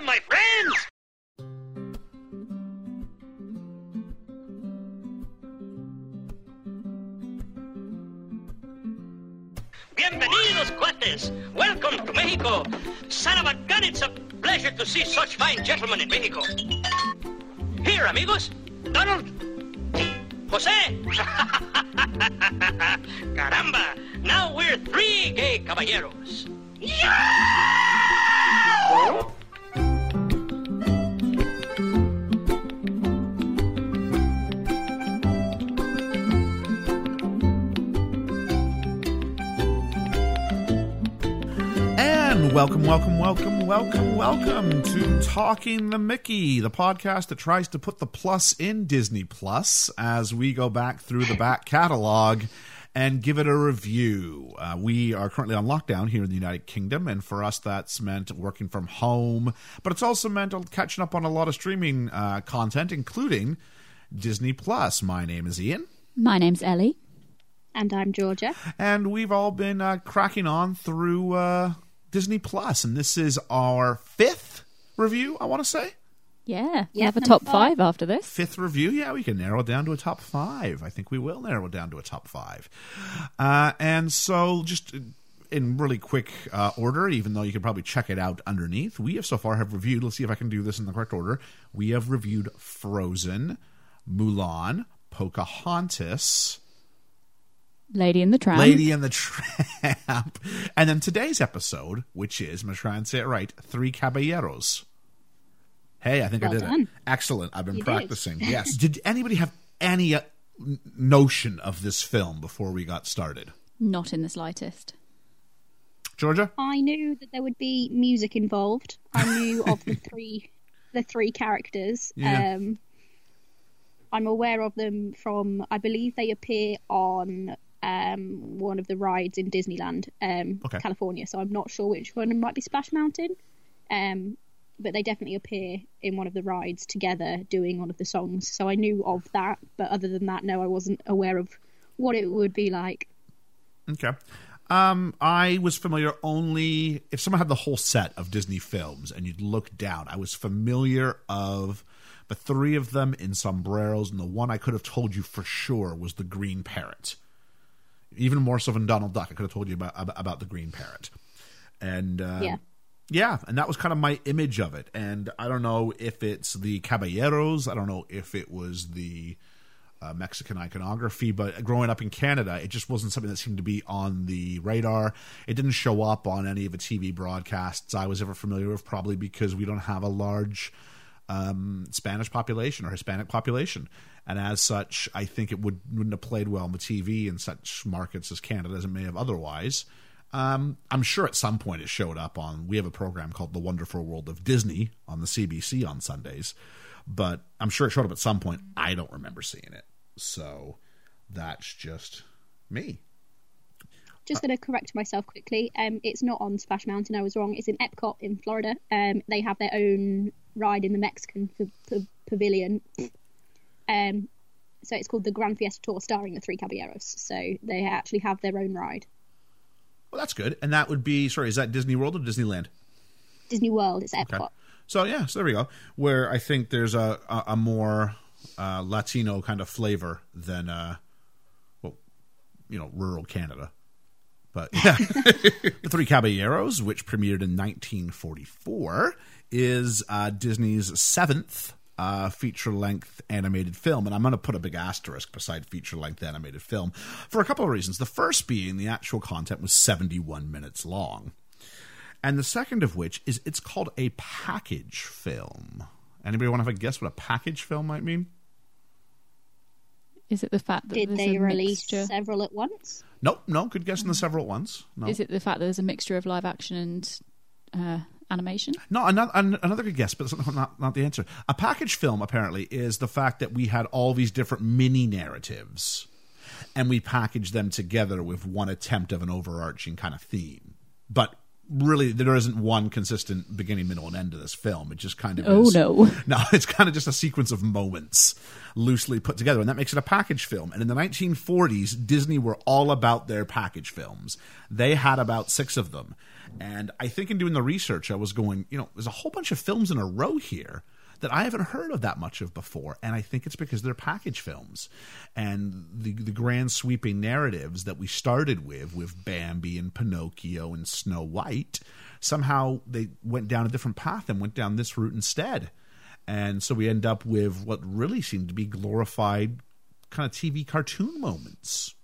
Hola, my friends! Bienvenidos, cuates. Welcome to Mexico. Son of a gun, it's a pleasure to see such fine gentlemen in Mexico. Here, amigos. Donald. Jose. Caramba. Now we're three gay caballeros. And welcome, welcome, welcome, welcome, welcome to Talking the Mickey, the podcast that tries to put the plus in Disney Plus as we go back through the back catalog and give it a review. Uh, we are currently on lockdown here in the United Kingdom, and for us, that's meant working from home, but it's also meant catching up on a lot of streaming uh, content, including Disney Plus. My name is Ian. My name's Ellie. And I'm Georgia. and we've all been uh, cracking on through uh, Disney Plus, and this is our fifth review. I want to say Yeah, we Yeah, have a top five. five after this. fifth review. Yeah, we can narrow it down to a top five. I think we will narrow it down to a top five. Uh, and so, just in really quick uh, order, even though you could probably check it out underneath, we have so far have reviewed. Let's see if I can do this in the correct order. We have reviewed Frozen, Mulan, Pocahontas. Lady in the Tramp. Lady in the Tramp. And then today's episode, which is, I'm going to try and say it right, Three Caballeros. Hey, I think I Well did it. Excellent. I've been You did. practicing. Yes. did anybody have any uh, notion of this film before we got started? Not in the slightest. Georgia? I knew that there would be music involved. I knew of the three the three characters. Yeah. Um I'm aware of them from I believe they appear on um one of the rides in Disneyland, um Okay. California. So I'm not sure which one might be Splash Mountain. Um but they definitely appear in one of the rides together doing one of the songs. So I knew of that, but other than that no I wasn't aware of what it would be like. Okay. Um, I was familiar only if someone had the whole set of Disney films and you'd look down. I was familiar of the three of them in sombreros, and the one I could have told you for sure was the green parrot. Even more so than Donald Duck, I could have told you about about, the green parrot. And uh, Yeah. yeah, and that was kind of my image of it. And I don't know if it's the caballeros. I don't know if it was the uh, Mexican iconography, but growing up in Canada, it just wasn't something that seemed to be on the radar. It didn't show up on any of the TV broadcasts I was ever familiar with, probably because we don't have a large um, Spanish population or Hispanic population. And as such, I think it would, wouldn't have played well on the TV in such markets as Canada as it may have otherwise. Um, I'm sure at some point it showed up on. We have a program called The Wonderful World of Disney on the CBC on Sundays, but I'm sure it showed up at some point. I don't remember seeing it, so that's just me. Just going to correct myself quickly. Um, it's not on Splash Mountain. I was wrong. It's in Epcot in Florida. Um, they have their own ride in the Mexican p- p- pavilion. Um, so it's called the Grand Fiesta Tour, starring the Three Caballeros. So they actually have their own ride. Well, that's good, and that would be sorry. Is that Disney World or Disneyland? Disney World. It's Epcot. Okay. So yeah, so there we go. Where I think there's a a, a more uh, Latino kind of flavor than uh, well, you know, rural Canada. But yeah, the Three Caballeros, which premiered in 1944, is uh, Disney's seventh uh, feature-length animated film, and I'm going to put a big asterisk beside feature-length animated film for a couple of reasons. The first being the actual content was 71 minutes long and the second of which is it's called a package film. Anybody want to have a guess what a package film might mean? Is it the fact that Did they a release mixture? several at once? Nope, no. Good guess on the several ones. No, Is it the fact that there's a mixture of live action and uh, animation? no. Another another good guess, but not not the answer. A package film apparently is the fact that we had all these different mini narratives, and we packaged them together with one attempt of an overarching kind of theme. But really there isn't one consistent beginning, middle, and end to this film. It just kind of Oh, is, no. no, it's kind of just a sequence of moments loosely put together, and that makes it a package film. And in the 1940s, Disney were all about their package films. They had about six of them, and I think in doing the research, I was going, you know, there's a whole bunch of films in a row here that I haven't heard of that much of before, and I think it's because they're package films, and the the grand sweeping narratives that we started with, with Bambi and Pinocchio and Snow White, somehow they went down a different path and went down this route instead, and so we end up with what really seemed to be glorified kind of TV cartoon moments.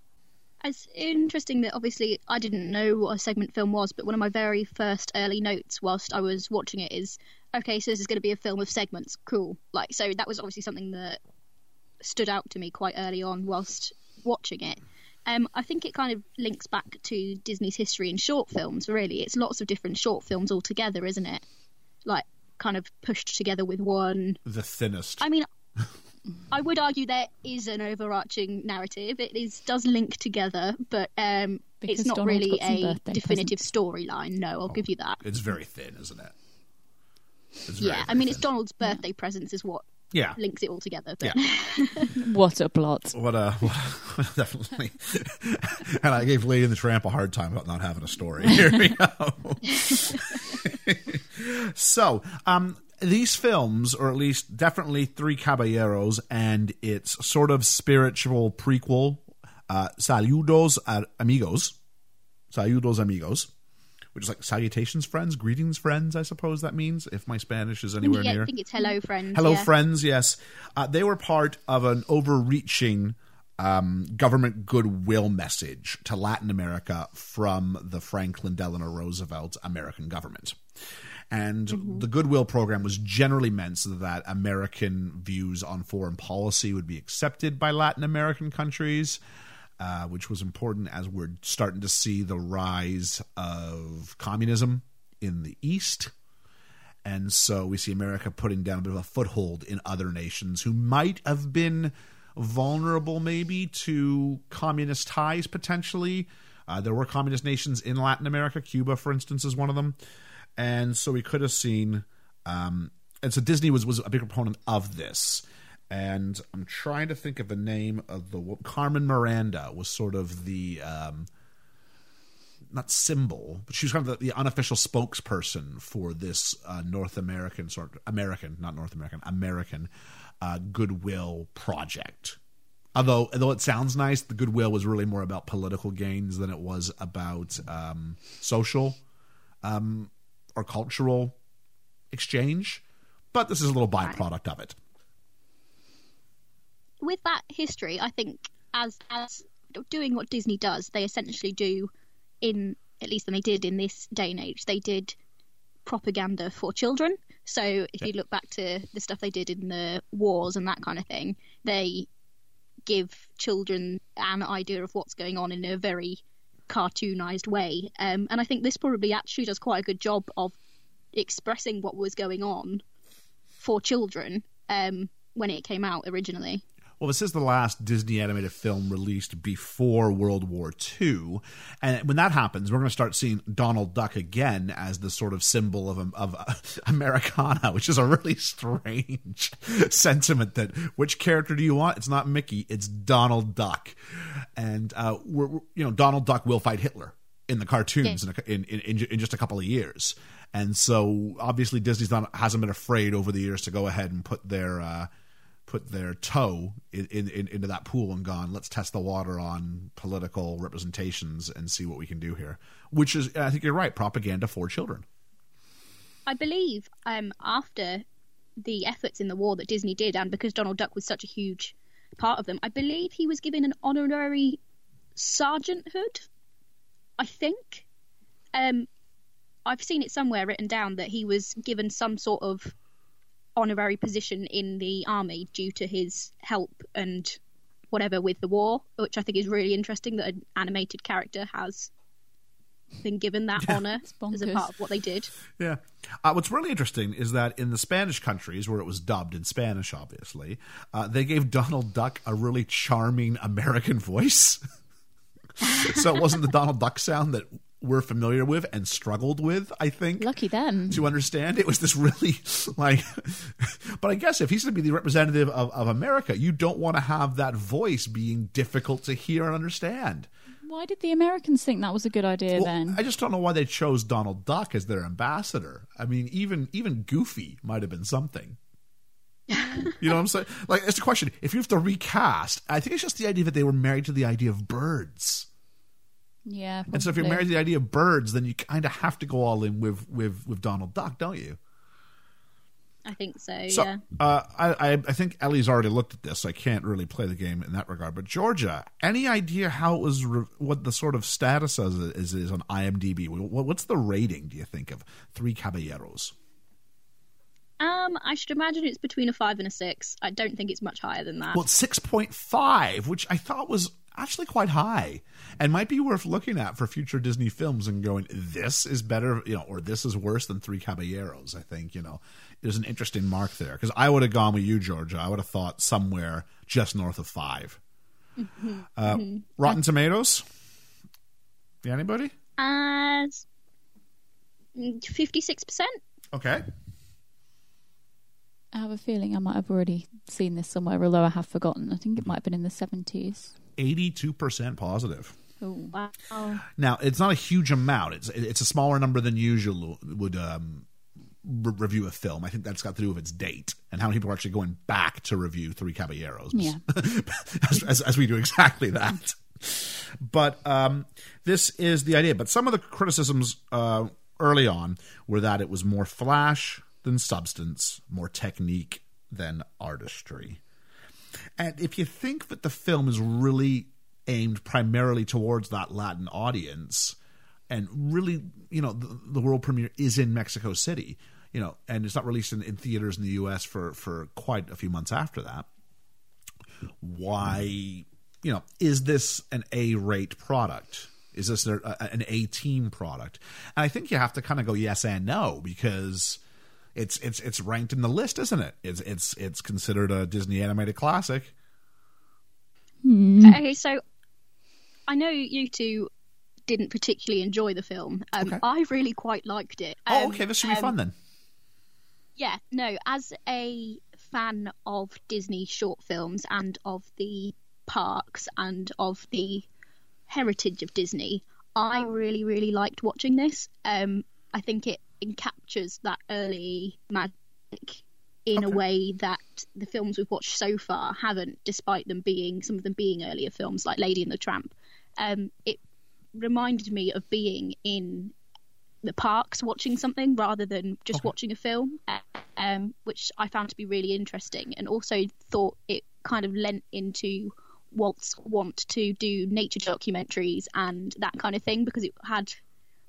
It's interesting that obviously I didn't know what a segment film was, but one of my very first early notes whilst I was watching it is, okay, so this is going to be a film of segments. Cool. Like, so that was obviously something that stood out to me quite early on whilst watching it. Um, I think it kind of links back to Disney's history in short films. Really, it's lots of different short films all together, isn't it? Like, kind of pushed together with one. The thinnest. I mean, I would argue there is an overarching narrative. It is does link together, but um, it's not Donald's really a definitive storyline. No, I'll give you that. it's very thin, isn't it? It's very, Yeah, I very mean, it's. Donald's birthday presents is what Yeah. links it all together. But What a plot. What a what a- definitely. and I gave Lady and the Tramp a hard time about not having a story. Here we go. so, um, these films, or at least definitely Three Caballeros and its sort of spiritual prequel, uh, Saludos Amigos, Saludos Amigos, which is like salutations, friends, greetings, friends. I suppose that means if my Spanish is anywhere yeah, near. I think it's Hello Friends. Hello, yeah. friends. Yes, uh, they were part of an overreaching um, government goodwill message to Latin America from the Franklin Delano Roosevelt American government. And the goodwill program was generally meant so that American views on foreign policy would be accepted by Latin American countries, uh, which was important as we're starting to see the rise of communism in the East. And so we see America putting down a bit of a foothold in other nations who might have been vulnerable, maybe, to communist ties potentially. Uh, there were communist nations in Latin America. Cuba, for instance, is one of them. And so we could have seen. Um, and so Disney was, was a big proponent of this. And I'm trying to think of the name of the Carmen Miranda was sort of the um, not symbol, but she was kind of the, the unofficial spokesperson for this uh, North American sort of American, not North American, American uh, goodwill project. Although, although it sounds nice, the goodwill was really more about political gains than it was about um, social um, or cultural exchange. But this is a little byproduct of it. with that history, I think as as doing what Disney does, they essentially do in at least than they did in this day and age. They did propaganda for children. So if you look back to the stuff they did in the wars and that kind of thing, they give children an idea of what's going on in a very cartoonized way. Um, and I think this probably actually does quite a good job of expressing what was going on for children um, when it came out originally. Well, this is the last Disney animated film released before World War II. And when that happens, we're going to start seeing Donald Duck again as the sort of symbol of, of Americana, which is a really strange sentiment that which character do you want? It's not Mickey, it's Donald Duck. And, uh, we're, we're- you know, Donald Duck will fight Hitler in the cartoons in, a, in, in, in in just a couple of years. And so obviously Disney's not, hasn't been afraid over the years to go ahead and put their, uh, put their toe in, in, in, into that pool and gone, let's test the water on political representations and see what we can do here. Which is, I think you're right, propaganda for children. I believe um, after the efforts in the war that Disney did, and because Donald Duck was such a huge part of them, I believe he was given an honorary sergeanthood. I think. Um, I've seen it somewhere written down that he was given some sort of honorary position in the army due to his help and whatever with the war, which I think is really interesting that an animated character has been given that honor as a part of what they did. Yeah. Uh, what's really interesting is that in the Spanish countries, where it was dubbed in Spanish, obviously, uh, they gave Donald Duck a really charming American voice. so it wasn't the Donald Duck sound that we're familiar with and struggled with. I think Lucky them. to understand. It was this really like, but I guess if he's going to be the representative of, of America, you don't want to have that voice being difficult to hear and understand. Why did the Americans think that was a good idea Well, then? I just don't know why they chose Donald Duck as their ambassador. I mean, even even Goofy might have been something. you know what I'm saying? Like, it's a question. If you have to recast, I think it's just the idea that they were married to the idea of birds. Yeah. And so if you're married to the idea of birds, then you kind of have to go all in with with with Donald Duck, don't you? I think so. So yeah. uh, I, I I think Ellie's already looked at this. So I can't really play the game in that regard. But Georgia, any idea how it was? Re- what the sort of status is, is is on IMDb? What, what's the rating? Do you think of Three Caballeros? Um, I should imagine it's between a five and a six. I don't think it's much higher than that. Well, six point five, which I thought was actually quite high, and might be worth looking at for future Disney films and going, this is better, you know, or this is worse than Three Caballeros. I think you know, there's an interesting mark there because I would have gone with you, Georgia. I would have thought somewhere just north of 5 mm-hmm. Uh, mm-hmm. Rotten Tomatoes. Yeah, anybody? Uh, As mm, fifty-six percent. Okay. I have a feeling I might have already seen this somewhere, although I have forgotten. I think it might have been in the 70s. Eighty-two percent positive. Oh. Wow. Now it's not a huge amount. It's it's a smaller number than usual would um, re- review a film. I think that's got to do with its date and how many people are actually going back to review Three Caballeros. Yeah. as, as, as we do exactly that. But um, this is the idea. But some of the criticisms uh, early on were that it was more flash than substance, more technique than artistry. And if you think that the film is really aimed primarily towards that Latin audience, and really, you know, the, the world premiere is in Mexico City, you know, and it's not released in, in theaters in the U.S. for for quite a few months after that. Why, you know, is this an A-rate product? Is this a, a- an A-team product? And I think you have to kind of go yes and no because it's it's it's ranked in the list, isn't it? It's it's it's considered a Disney animated classic. Okay, so I know you two didn't particularly enjoy the film. Um, Okay. I really quite liked it. oh, Um, okay, this should be um, fun then. Yeah, no, as a fan of Disney short films and of the parks and of the heritage of Disney, I really, really liked watching this. Um, I think it captures that early magic in a way that the films we've watched so far haven't, despite them being some of them being earlier films like Lady and the Tramp. Um, it reminded me of being in the parks watching something rather than just Okay. watching a film, um, which I found to be really interesting, and also thought it kind of lent into Walt's want to do nature documentaries and that kind of thing because it had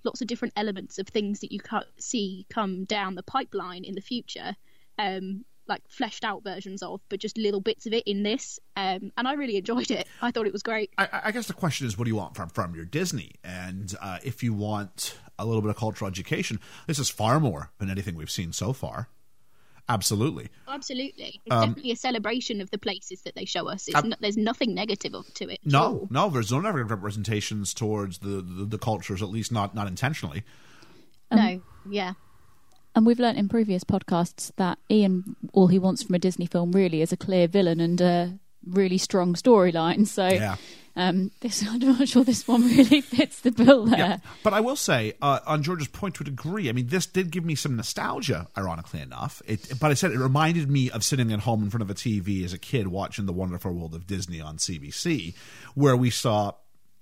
lots of different elements of things that you ca- see come down the pipeline in the future, um, like fleshed out versions of, but just little bits of it in this. Um, and I really enjoyed it. I thought it was great. I, I guess the question is, what do you want from from your Disney? And uh, if you want a little bit of cultural education, this is far more than anything we've seen so far. Absolutely. Absolutely, it's definitely a celebration of the places that they show us. It's Um, no, there's nothing negative to it. No, all. no, there's no negative representations towards the, the the cultures, at least not not intentionally. no, yeah. And we've learnt in previous podcasts that Ian, all he wants from a Disney film really is a clear villain and a really strong storyline. So Yeah. Um, this, I'm not sure this one really fits the bill there. Yeah, but I will say, uh, on George's point to a degree, I mean, this did give me some nostalgia, ironically enough. It, but I said it reminded me of sitting at home in front of a TV as a kid watching The Wonderful World of Disney on CBC, where we saw,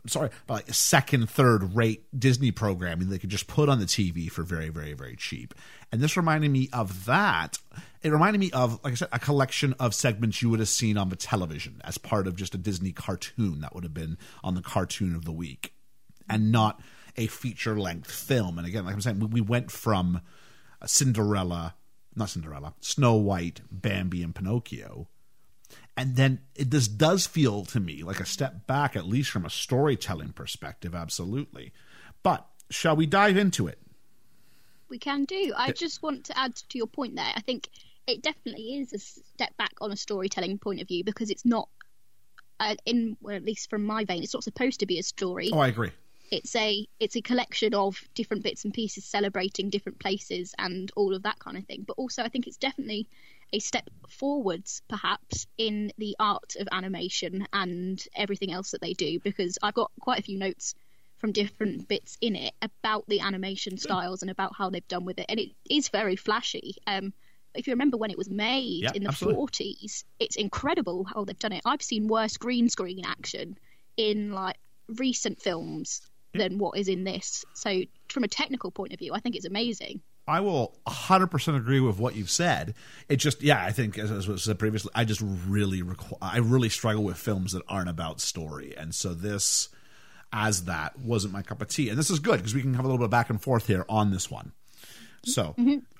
sorry, like second, third rate Disney programming they could just put on the TV for very, very, very cheap. And this reminded me of that. It reminded me of, like I said, a collection of segments you would have seen on the television as part of just a Disney cartoon that would have been on the cartoon of the week and not a feature length film. And again, like I'm saying, we- we went from Cinderella, not Cinderella, Snow White, Bambi, and Pinocchio. And then it, this does feel to me like a step back, at least from a storytelling perspective, absolutely. But shall we dive into it? We can do. I just want to add to your point there. I think it definitely is a step back on a storytelling point of view because it's not, uh, in well, at least from my vein, it's not supposed to be a story. Oh, I agree. it's a it's a collection of different bits and pieces celebrating different places and all of that kind of thing. But also, I think it's definitely a step forwards, perhaps, in the art of animation and everything else that they do. Because I've got quite a few notes from different bits in it about the animation styles and about how they've done with it, and it is very flashy. Um, if you remember when it was made Yeah, in the absolutely. 40s, it's incredible how they've done it. I've seen worse green screen action in like recent films than what is in this. So, from a technical point of view, I think it's amazing. I will 100% agree with what you've said. It just, yeah, I think, as, as was said previously, I just really, requ- I really struggle with films that aren't about story. And so this, as that, wasn't my cup of tea. And this is good because we can have a little bit of back and forth here on this one. So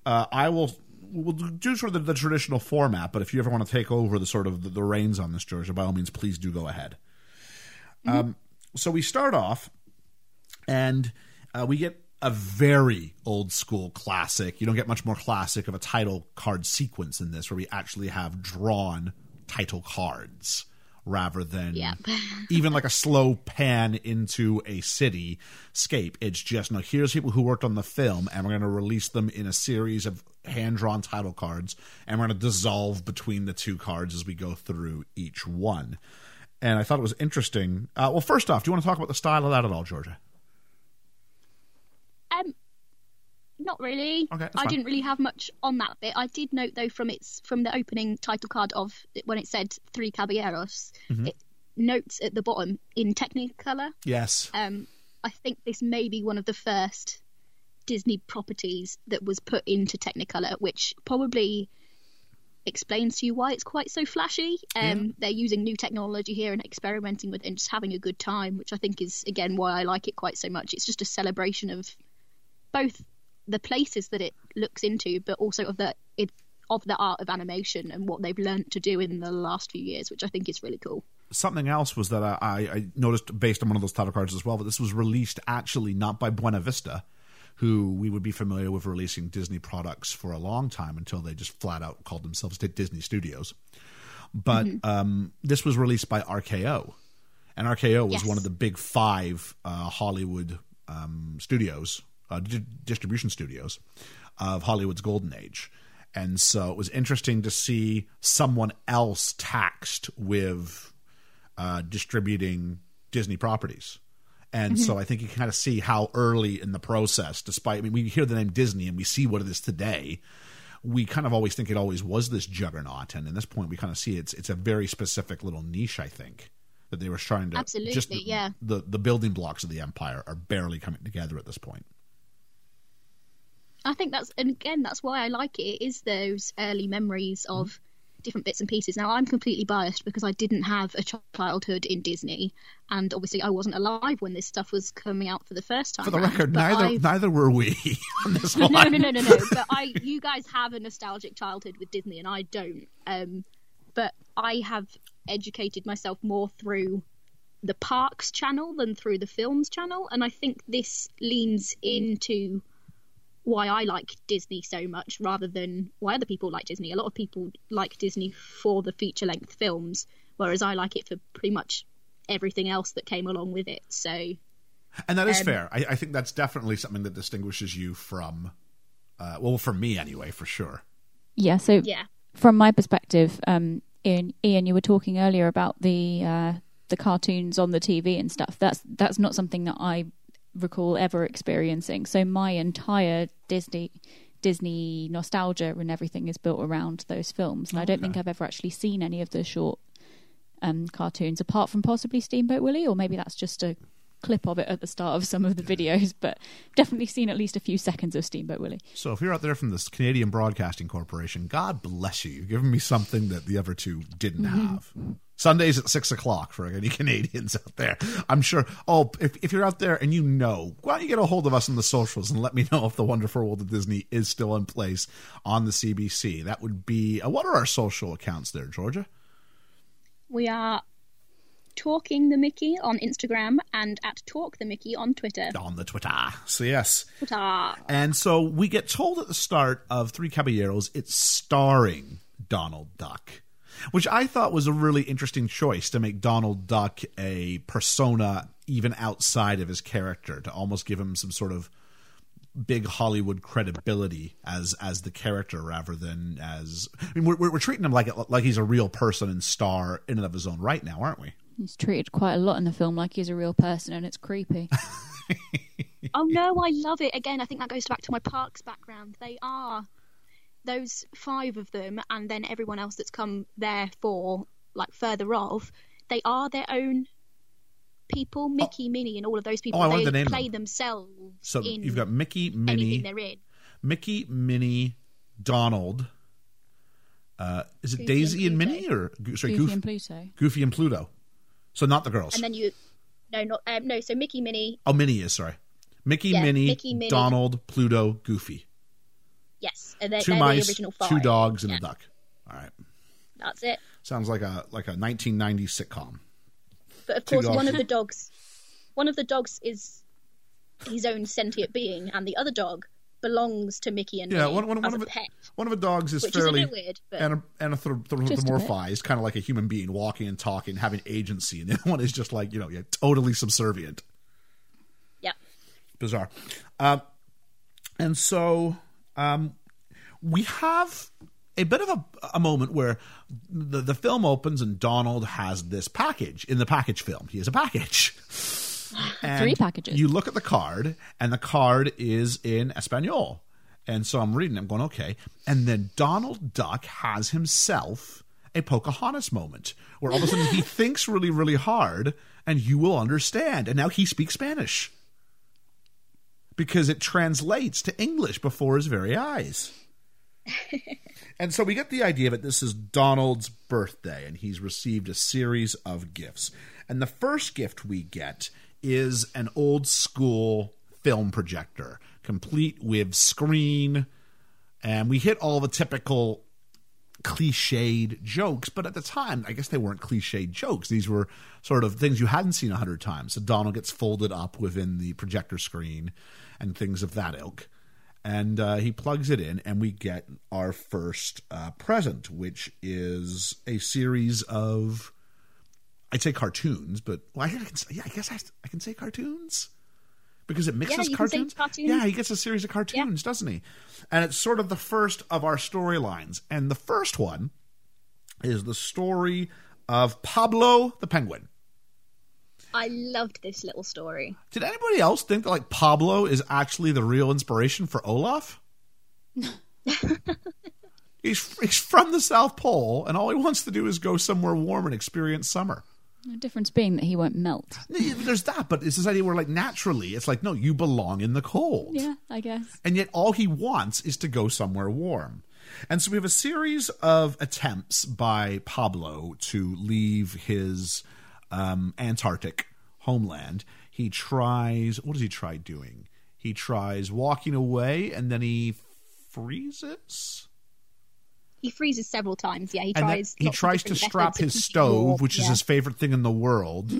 uh, I will, we'll do sort of the, the traditional format, but if you ever want to take over the sort of the, the reins on this, Georgia, by all means, please do go ahead. Um, so we start off and uh, we get a very old school classic. You don't get much more classic of a title card sequence in this, where we actually have drawn title cards rather than Yep. even like a slow pan into a city scape. It's just no. Here's people who worked on the film, and we're going to release them in a series of hand drawn title cards, and we're going to dissolve between the two cards as we go through each one. And I thought it was interesting. Uh, well, first off, do you want to talk about the style of that at all, Georgia? Um, not really. Okay, I fine. didn't really have much on that bit. I did note though from its from the opening title card of when it said three caballeros, Mm-hmm. it notes at the bottom in Technicolor. Yes. Um, I think this may be one of the first Disney properties that was put into Technicolor, which probably explains to you why it's quite so flashy. Um, They're using new technology here and experimenting with it and just having a good time, which I think is again why I like it quite so much. It's just a celebration of both the places that it looks into, but also of the it, of the art of animation and what they've learned to do in the last few years, which I think is really cool. something else was that I, I noticed based on one of those title cards as well that this was released actually not by Buena Vista, who we would be familiar with releasing Disney products for a long time until they just flat out called themselves Disney Studios. But um, this was released by RKO, and RKO was Yes. one of the big five uh, Hollywood um, studios, uh, di- distribution studios of Hollywood's golden age. And so it was interesting to see someone else taxed with uh, distributing Disney properties. And so I think you kind of see how early in the process, despite, I mean, we hear the name Disney and we see what it is today. We kind of always think it always was this juggernaut. And at this point, we kind of see it's it's a very specific little niche, I think, that they were trying to. Absolutely, just the, yeah. The, the building blocks of the empire are barely coming together at this point. I think that's and again that's why I like it. It is those early memories of different bits and pieces. Now I'm completely biased because I didn't have a childhood in Disney, and obviously I wasn't alive when this stuff was coming out for the first time. For the round, record, neither I've- neither were we on this one. no, no, no, no, no. But I, you guys have a nostalgic childhood with Disney, and I don't. Um, but I have educated myself more through the parks channel than through the films channel, and I think this leans into why I like Disney so much rather than why other people like Disney. A lot of people like Disney for the feature length films, whereas I like it for pretty much everything else that came along with it. So And that is Um, fair. I, I think that's definitely something that distinguishes you from, uh, well, for me anyway, for sure. Yeah, so yeah, from my perspective, um, Ian, Ian, you were talking earlier about the uh, the cartoons on the TV and stuff. That's that's not something that I recall ever experiencing. So my entire Disney Disney nostalgia and everything is built around those films, and I don't think I've ever actually seen any of the short um, cartoons apart from possibly Steamboat Willie, or maybe that's just a clip of it at the start of some of the videos. But definitely seen at least a few seconds of Steamboat Willie. So if you're out there from this Canadian Broadcasting Corporation, God bless you. You've given me something that the other two didn't have. Sundays at six o'clock for any Canadians out there. I'm sure. Oh, if, if you're out there and you know, why don't you get a hold of us on the socials and let me know if the Wonderful World of Disney is still in place on the CBC? That would be. Uh, what are our social accounts there, Georgia? we are talking the Mickey on Instagram and at Talk the Mickey on Twitter. On the Twitter. So yes, Ta-ta. And so we get told at the start of Three Caballeros it's starring Donald Duck, which I thought was a really interesting choice to make Donald Duck a persona even outside of his character to almost give him some sort of big Hollywood credibility as as the character rather than as I mean we're we're treating him like like he's a real person and star in and of his own right now, aren't we? He's treated quite a lot in the film like he's a real person, and it's creepy. Oh no, I love it. Again, I think that goes back to my parks background. They are those five of them, and then everyone else that's come there for like further off. They are their own people. Mickey, Minnie, and all of those people oh, I they to name play them. themselves. So in you've got Mickey, Minnie, they're in. Mickey, Minnie, Donald. Uh, is it Goofy Daisy and and Minnie or sorry, Goofy Goofy, and Pluto. Goofy and Pluto? So not the girls. And then you, no, not um, no. So Mickey, Minnie, oh, Minnie is sorry. Mickey, Yeah, Minnie, Mickey, Minnie. Donald, Pluto, Goofy. Yes, and they're, Two mice, the original five. two dogs, and Yeah, a duck. All right. That's it. Sounds like a like a 1990s sitcom. But of Two course, one of the dogs, one of the dogs is his own sentient being, and the other dog belongs to Mickey and Yeah, Minnie one, one, one a of the, pet, one of the dogs is fairly is weird. But ana- anthro- Just a bit. anthropomorphized, kind of like a human being walking and talking, having agency, and the other one is just like you know, yeah, totally subservient. yeah, Bizarre. Um, and so um, we have a bit of a, a moment where the, the film opens and Donald has this package in the package film. He has a package. And Three packages. You look at the card, and the card is in Espanol. And so I'm reading, I'm going, okay. And then Donald Duck has himself a Pocahontas moment where all of a sudden he thinks really, really hard, and you will understand. And now he speaks Spanish because it translates to English before his very eyes. and so we get the idea that this is Donald's birthday, and he's received a series of gifts. And the first gift we get is an old school film projector, complete with screen, and we hit all the typical cliched jokes, but at the time, I guess they weren't cliched jokes. These were sort of things you hadn't seen a hundred times. So Donald gets folded up within the projector screen and things of that ilk. And uh, he plugs it in, and we get our first uh, present, which is a series of, I'd say cartoons, but well, I, can, yeah, I guess I, I can say cartoons because it mixes say cartoons. cartoons. Yeah, he gets a series of cartoons, doesn't he? And it's sort of the first of our storylines. And the first one is the story of Pablo the Penguin. I loved this little story. Did anybody else think that like Pablo is actually the real inspiration for Olaf? he's he's from the South Pole, and all he wants to do is go somewhere warm and experience summer. The difference being that he won't melt. There's that, but it's this idea where like naturally, it's like no, you belong in the cold. Yeah, I guess. and yet all he wants is to go somewhere warm. And so we have a series of attempts by Pablo to leave his um, Antarctic homeland. He tries, what does he try doing? He tries walking away and then he freezes. He freezes several times. Yeah, he And tries. he tries to strap his stove, warm. which is his favorite thing in the world,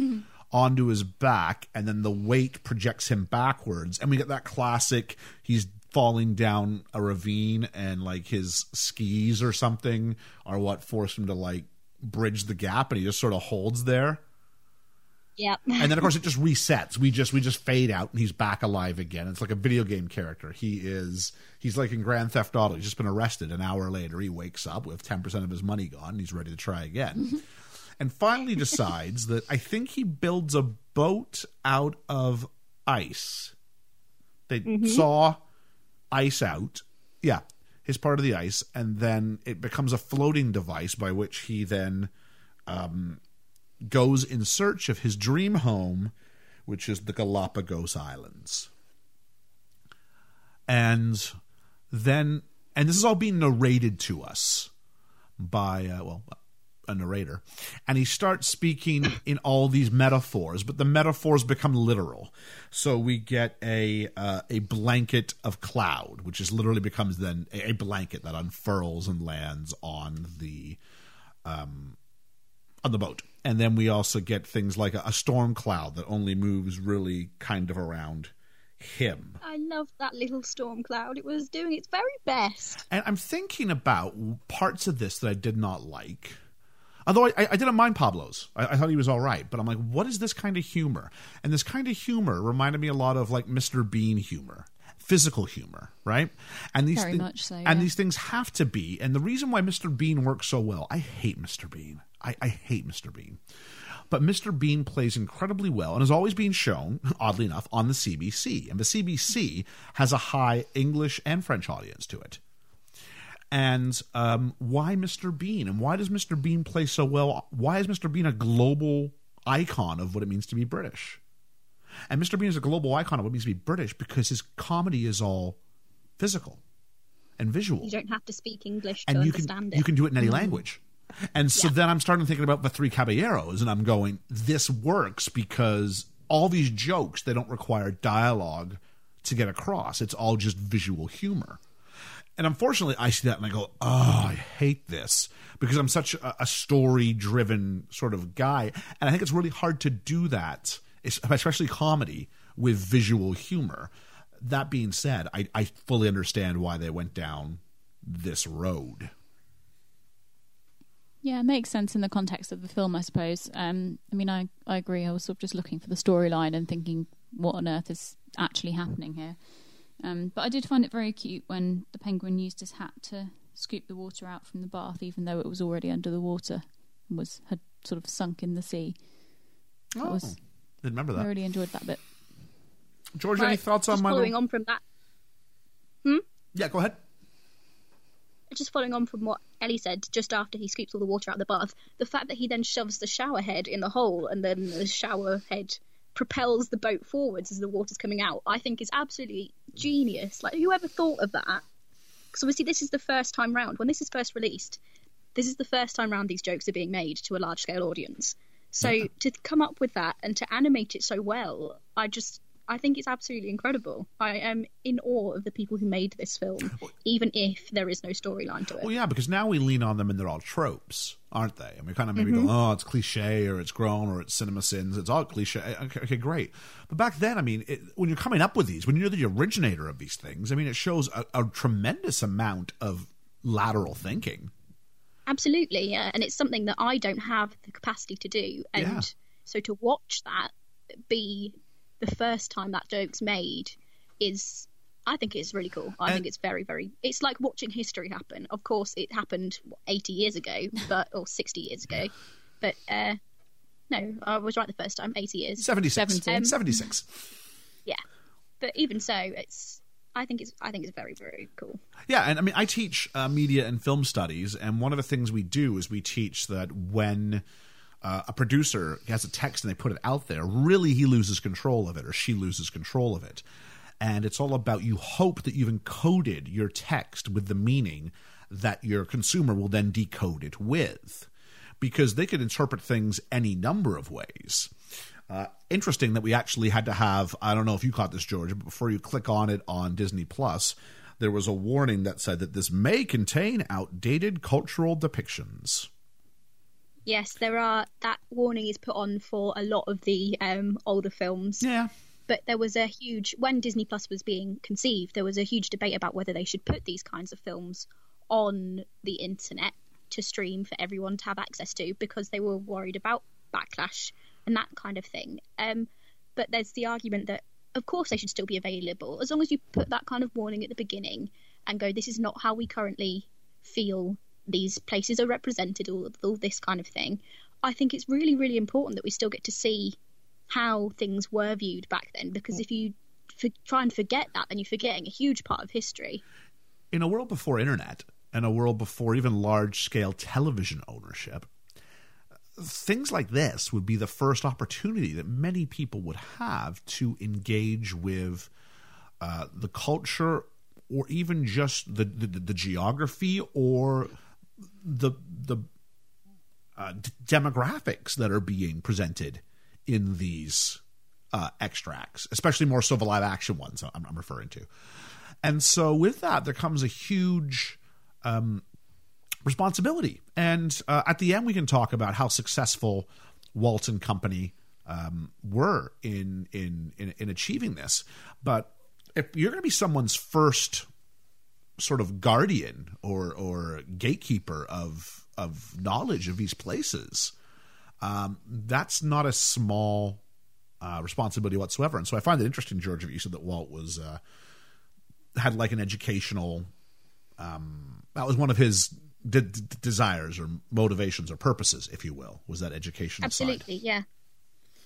onto his back, and then the weight projects him backwards. And we get that classic he's falling down a ravine and like his skis or something are what force him to like bridge the gap and he just sort of holds there. Yep. And then of course it just resets. We just we just fade out and he's back alive again. It's like a video game character. He is he's like in Grand Theft Auto. He's just been arrested. An hour later he wakes up with ten percent of his money gone and he's ready to try again. and finally decides that I think he builds a boat out of ice. They mm-hmm. saw ice out. Yeah. His part of the ice, and then it becomes a floating device by which he then um, goes in search of his dream home, which is the Galapagos Islands. And then, and this is all being narrated to us by, uh, well, a narrator. And he starts speaking in all these metaphors, but the metaphors become literal. So we get a uh, a blanket of cloud, which is literally becomes then a, blanket that unfurls and lands on the um, on the boat. And then we also get things like a, a storm cloud that only moves really kind of around him. I love that little storm cloud. It was doing its very best. And I'm thinking about parts of this that I did not like. Although I, I didn't mind Pablo's, I, I, thought he was all right. But I'm like, what is this kind of humor? And this kind of humor reminded me a lot of like Mr. Bean humor, physical humor, right? And these very thi- so. Yeah. And these things have to be. And the reason why Mr. Bean works so well, I hate Mr. Bean. I, I hate Mr. Bean. But Mr. Bean plays incredibly well and is always being shown, oddly enough, on the CBC. And the CBC has a high English and French audience to it and um, why Mr. Bean and why does Mr. Bean play so well? Why is Mr. Bean a global icon of what it means to be British? And Mr. Bean is a global icon of what it means to be British because his comedy is all physical and visual. You don't have to speak English and to you understand can, it. You can do it in any mm-hmm. language. And so yeah. then I'm starting thinking about the Three Caballeros, and I'm going, this works because all these jokes they don't require dialogue to get across. It's all just visual humor. And unfortunately, I see that and I go, oh, I hate this because I'm such a, a story driven sort of guy. And I think it's really hard to do that, especially comedy, with visual humor. That being said, I, I fully understand why they went down this road. Yeah, it makes sense in the context of the film, I suppose. Um, I mean, I, I agree. I was sort of just looking for the storyline and thinking, what on earth is actually happening here? Um, but I did find it very cute when the penguin used his hat to scoop the water out from the bath, even though it was already under the water and was had sort of sunk in the sea. Oh, was, didn't remember that. I really enjoyed that bit. George, right, any thoughts on my following little... on from that? Hmm. Yeah, go ahead. Just following on from what Ellie said, just after he scoops all the water out of the bath, the fact that he then shoves the shower head in the hole and then the shower head propels the boat forwards as the water's coming out, I think is absolutely genius. Like, whoever thought of that? Because obviously, this is the first time round. When this is first released, this is the first time round these jokes are being made to a large scale audience. So yeah. to come up with that and to animate it so well, I just I think it's absolutely incredible. I am in awe of the people who made this film, even if there is no storyline to it. Well, yeah, because now we lean on them and they're all tropes, aren't they? And we kind of maybe mm-hmm. go, oh, it's cliche or it's grown or it's CinemaSins. It's all cliche. Okay, okay great. But back then, I mean, it, when you're coming up with these, when you're the originator of these things, I mean, it shows a, a tremendous amount of lateral thinking. Absolutely, yeah. And it's something that I don't have the capacity to do. And yeah. so to watch that be the first time that joke's made is I think it's really cool. I and, think it's very, very. It's like watching history happen. Of course, it happened what, 80 years ago, but or 60 years ago. But uh, no, I was right the first time. 80 years. 76. Um, 76. Yeah, but even so, it's. I think it's. I think it's very, very cool. Yeah, and I mean, I teach uh, media and film studies, and one of the things we do is we teach that when uh, a producer has a text and they put it out there, really he loses control of it or she loses control of it. And it's all about you hope that you've encoded your text with the meaning that your consumer will then decode it with. Because they could interpret things any number of ways. Uh, interesting that we actually had to have, I don't know if you caught this, George, but before you click on it on Disney Plus, there was a warning that said that this may contain outdated cultural depictions. Yes, there are. That warning is put on for a lot of the um, older films. Yeah. But there was a huge when Disney Plus was being conceived, there was a huge debate about whether they should put these kinds of films on the internet to stream for everyone to have access to because they were worried about backlash and that kind of thing. Um, but there's the argument that of course they should still be available as long as you put that kind of warning at the beginning and go, this is not how we currently feel these places are represented, all, all this kind of thing. I think it's really, really important that we still get to see how things were viewed back then, because if you for, try and forget that, then you're forgetting a huge part of history. In a world before internet and a world before even large scale television ownership, things like this would be the first opportunity that many people would have to engage with uh, the culture or even just the, the, the geography or the the uh, d- demographics that are being presented in these uh, extracts, especially more so the live action ones I'm, I'm, referring to. And so, with that, there comes a huge um, responsibility. And uh, at the end, we can talk about how successful Walt and Company um, were in, in in in achieving this. But if you're going to be someone's first sort of guardian or or gatekeeper of of knowledge of these places. Um, that's not a small uh, responsibility whatsoever. And so I find it interesting, George, if you said that Walt was uh, had like an educational. Um, that was one of his de- de- desires or motivations or purposes, if you will, was that educational Absolutely, side. yeah.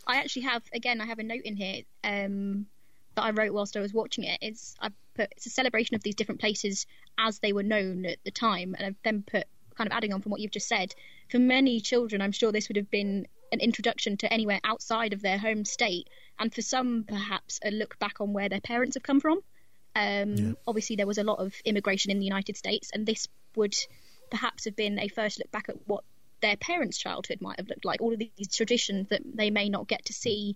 I actually have again. I have a note in here um, that I wrote whilst I was watching it. It's I put it's a celebration of these different places as they were known at the time, and I've then put kind of adding on from what you've just said. For many children, I'm sure this would have been an introduction to anywhere outside of their home state, and for some, perhaps a look back on where their parents have come from. Um, Yeah. Obviously, there was a lot of immigration in the United States, and this would perhaps have been a first look back at what their parents' childhood might have looked like. All of these traditions that they may not get to see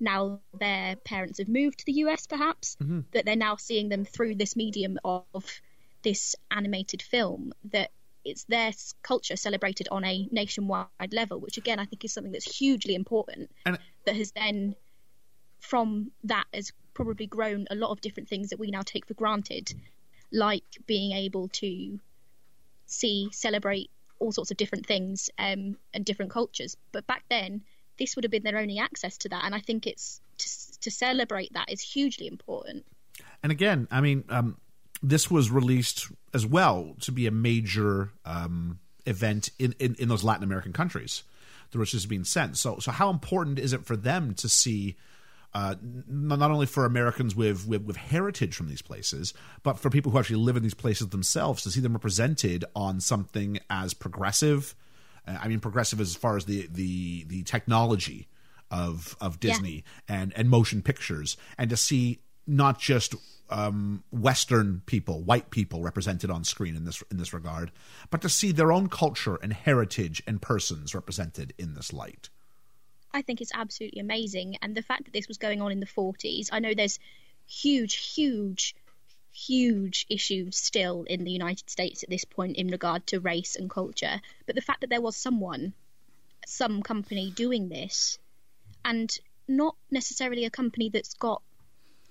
now their parents have moved to the US, perhaps, mm-hmm. that they're now seeing them through this medium of this animated film that it's their culture celebrated on a nationwide level, which again I think is something that's hugely important. And- that has then, from that, has probably grown a lot of different things that we now take for granted, like being able to see, celebrate all sorts of different things um, and different cultures. But back then, this would have been their only access to that, and I think it's to, to celebrate that is hugely important. And again, I mean, um, this was released as well to be a major um, event in, in, in those Latin American countries through which being sent. So, so how important is it for them to see? Uh, not only for Americans with, with with heritage from these places, but for people who actually live in these places themselves, to see them represented on something as progressive. Uh, I mean, progressive as far as the the the technology of of Yeah. Disney and and motion pictures, and to see not just um, Western people, white people represented on screen in this in this regard, but to see their own culture and heritage and persons represented in this light. I think it's absolutely amazing. And the fact that this was going on in the 40s, I know there's huge, huge, huge issues still in the United States at this point in regard to race and culture. But the fact that there was someone, some company doing this, and not necessarily a company that's got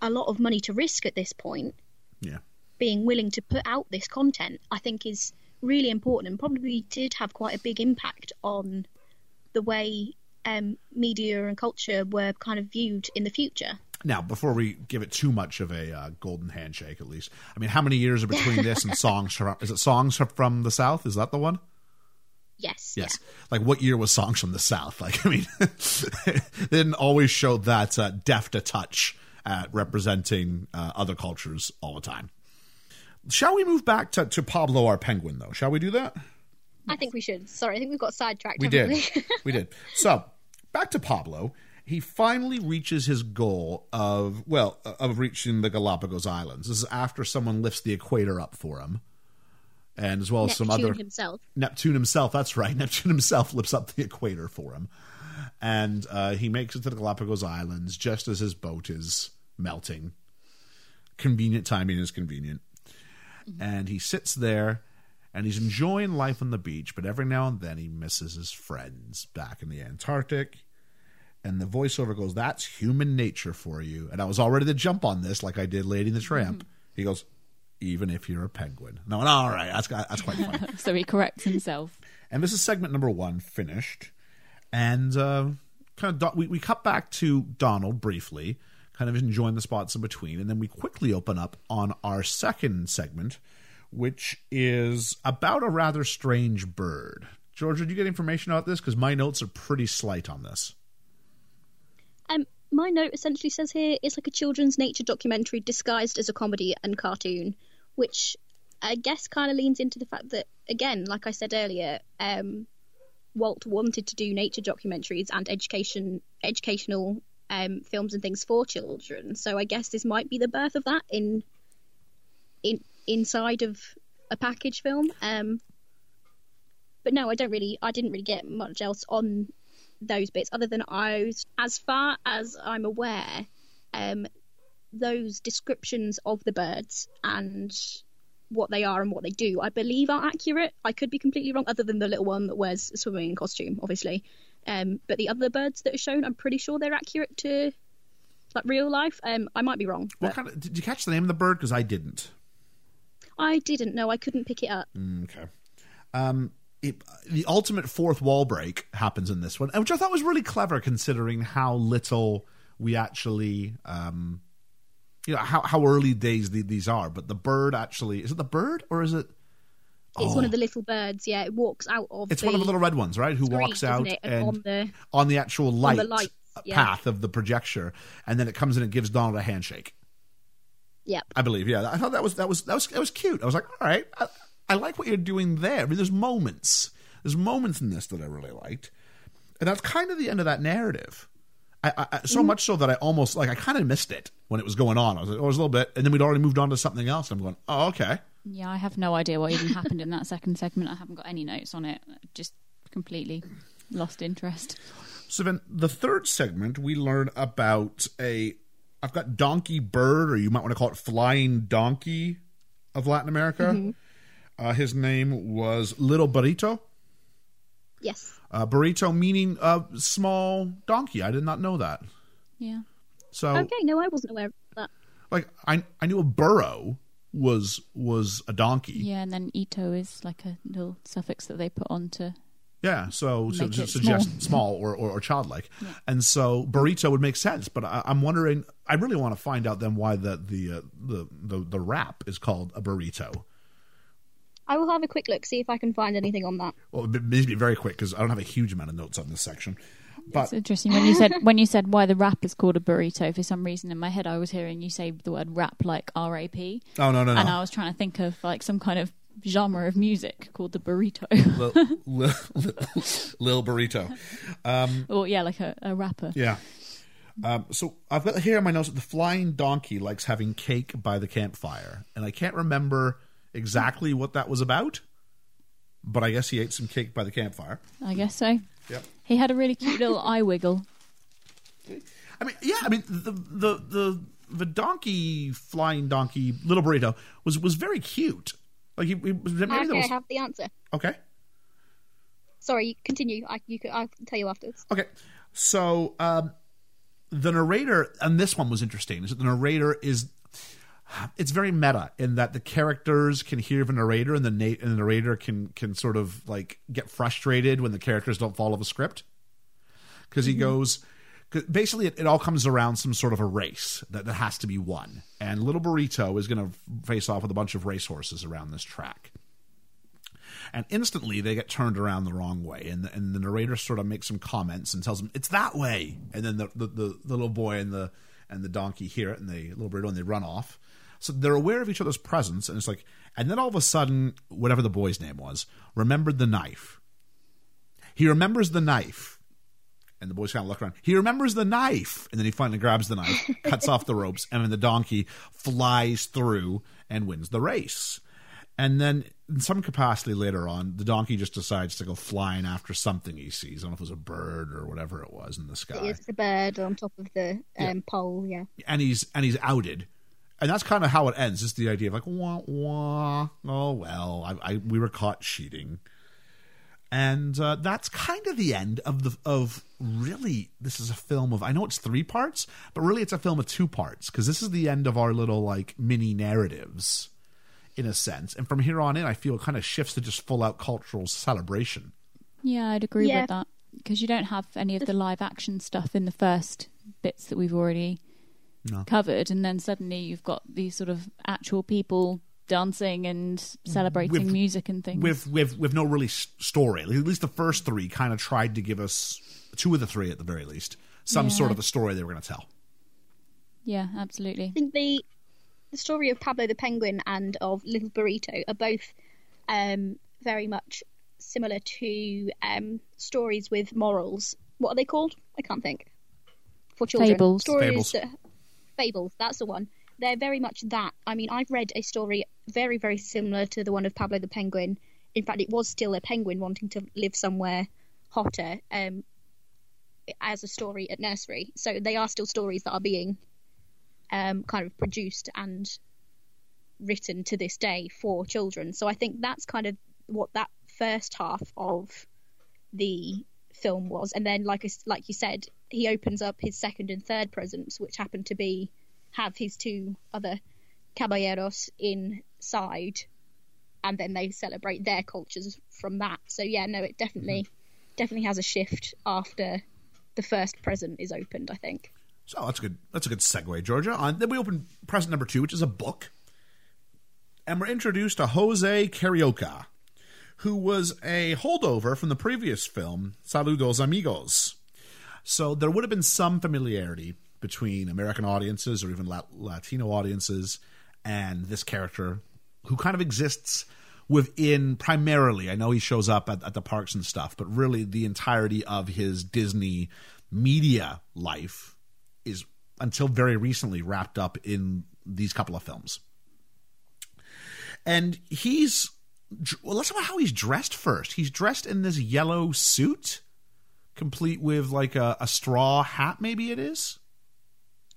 a lot of money to risk at this point, Yeah. being willing to put out this content, I think is really important and probably did have quite a big impact on the way um, media and culture were kind of viewed in the future. Now, before we give it too much of a uh, golden handshake, at least, I mean, how many years are between this and songs? From, is it songs from the South? Is that the one? Yes. Yes. Like, what year was songs from the South? Like, I mean, they didn't always show that uh, deft a touch at representing uh, other cultures all the time. Shall we move back to, to Pablo our penguin, though? Shall we do that? I think we should. Sorry, I think we've got sidetracked. We did. We? we did. So back to Pablo. He finally reaches his goal of well of reaching the Galapagos Islands. This is after someone lifts the equator up for him, and as well as some Neptune other himself. Neptune himself. That's right. Neptune himself lifts up the equator for him, and uh, he makes it to the Galapagos Islands just as his boat is melting. Convenient timing is convenient, and he sits there and he's enjoying life on the beach. But every now and then he misses his friends back in the Antarctic. And the voiceover goes, "That's human nature for you." And I was all ready to jump on this, like I did Lady the Tramp. He goes, "Even if you're a penguin." No, no, all right, that's that's quite funny. so he corrects himself. And this is segment number one finished. And uh, kind of, we, we cut back to Donald briefly, kind of enjoying the spots in between. And then we quickly open up on our second segment, which is about a rather strange bird. George, did you get information about this? Because my notes are pretty slight on this. My note essentially says here it's like a children's nature documentary disguised as a comedy and cartoon, which I guess kind of leans into the fact that, again, like I said earlier, um, Walt wanted to do nature documentaries and education, educational um, films and things for children. So I guess this might be the birth of that in, in inside of a package film. Um, but no, I don't really, I didn't really get much else on those bits other than I was, as far as I'm aware, um, those descriptions of the birds and what they are and what they do, I believe are accurate. I could be completely wrong, other than the little one that wears a swimming costume, obviously. Um, but the other birds that are shown, I'm pretty sure they're accurate to like real life. Um, I might be wrong. What kind of, did you catch the name of the bird? Because I didn't. I didn't know. I couldn't pick it up. Okay. Um, it, the ultimate fourth wall break happens in this one, which I thought was really clever considering how little we actually, um, you know, how, how early days the, these are. But the bird actually is it the bird or is it? It's one of the little birds. Yeah, it walks out of. Oh. It's one of the little red ones, right? Who screen, walks out isn't and on the on the actual light, the lights, yeah. path of the projector, and then it comes in and gives Donald a handshake. Yep. I believe. Yeah, I thought that was that was that was that was cute. I was like, all right, I, I like what you're doing there. I mean, there's moments, there's moments in this that I really liked, and that's kind of the end of that narrative. I, I, I- so mm. much so that I almost like I kind of missed it when it was going on. I was like, oh, it was a little bit, and then we'd already moved on to something else. And I'm going, oh, okay. Yeah, I have no idea what even happened in that second segment. I haven't got any notes on it. Just completely lost interest. So then the third segment, we learn about a. I've got Donkey Bird, or you might want to call it Flying Donkey of Latin America. Mm-hmm. Uh, his name was Little Burrito. Yes. Uh, burrito meaning uh, small donkey. I did not know that. Yeah. So, Okay. No, I wasn't aware of that. like, I I knew a burro was was a donkey. Yeah, and then ito is like a little suffix that they put on to. Yeah, so to, Make to suggest small, or, or, or childlike, and so burrito would make sense. But I, I'm wondering, I really want to find out then why the the uh, the, the the wrap is called a burrito. I will have a quick look, see if I can find anything on that. Well, it needs to be very quick because I don't have a huge amount of notes on this section. But It's interesting when you said when you said why the rap is called a burrito. For some reason in my head, I was hearing you say the word rap like R A P, oh no no no, and I was trying to think of like some kind of genre of music called the burrito, Lil, Lil, Lil burrito. or yeah, like a, a rapper. Yeah. Um, so I've got here in my notes that the flying donkey likes having cake by the campfire, and I can't remember exactly what that was about, but I guess he ate some cake by the campfire. I guess so. Yep. He had a really cute little eye wiggle. I mean, yeah, I mean the the the the donkey flying donkey little burrito was was very cute. Like he, he was maybe okay, that was I have the answer. okay. Sorry, continue. I you could, I'll tell you afterwards. Okay, so um, the narrator and this one was interesting. Is that the narrator is it's very meta in that the characters can hear the narrator and the na- and the narrator can can sort of like get frustrated when the characters don't follow the script. Because he mm-hmm. goes. 'cause basically, it, it all comes around some sort of a race that, that has to be won, and Little Burrito is going to face off with a bunch of racehorses around this track. And instantly they get turned around the wrong way and the, and the narrator sort of makes some comments and tells them it's that way! And then the, the, the, the little boy and the and the donkey hear it and the little burrito and they run off so they're aware of each other's presence and it's like and then all of a sudden whatever the boy's name was remembered the knife he remembers the knife and the boys kind of look around. He remembers the knife, and then he finally grabs the knife, cuts off the ropes, and then the donkey flies through and wins the race. And then, in some capacity later on, the donkey just decides to go flying after something he sees. I don't know if it was a bird or whatever it was in the sky. It's the bird on top of the um, pole. Yeah. And he's and he's outed. And that's kind of how it ends. Just the idea of like, wah wah. Oh well, I, I we were caught cheating. And uh, that's kind of the end of the of really. This is a film of I know it's three parts, but really it's a film of two parts because this is the end of our little like mini narratives, in a sense. And from here on in, I feel it kind of shifts to just full out cultural celebration. Yeah, I'd agree Yeah. with that because you don't have any of the live action stuff in the first bits that we've already No. covered, and then suddenly you've got these sort of actual people dancing and celebrating With- music and things. with with with no really story. At least the first three kind of tried to give us two of the three at the very least some Yeah. sort of a story they were going to tell. yeah, absolutely. I think the the story of Pablo the Penguin and of Little Burrito are both um, very much similar to um, stories with morals. What are they called? I can't think. For children, Fables. stories Fables. that fables. That's the one. They're very much that. I mean, I've read a story very, very similar to the one of Pablo the Penguin. In fact, it was still a penguin wanting to live somewhere hotter. Um, as a story at nursery, so they are still stories that are being um, kind of produced and written to this day for children. So I think that's kind of what that first half of the film was, and then like I like you said, he opens up his second and third presents, which happen to be have his two other caballeros inside, and then they celebrate their cultures from that. So yeah, no, it definitely definitely has a shift after the first present is opened. I think. So that's a good. That's a good segue, Georgia. On then we open present number two, which is a book, and we're introduced to Jose Carioca, who was a holdover from the previous film Saludos Amigos. So there would have been some familiarity between American audiences or even Latino audiences and this character, who kind of exists within primarily. I know he shows up at, at the parks and stuff, but really the entirety of his Disney media life is until very recently wrapped up in these couple of films. And he's well, let's talk about how he's dressed first. He's dressed in this yellow suit, complete with like a, a straw hat, maybe it is.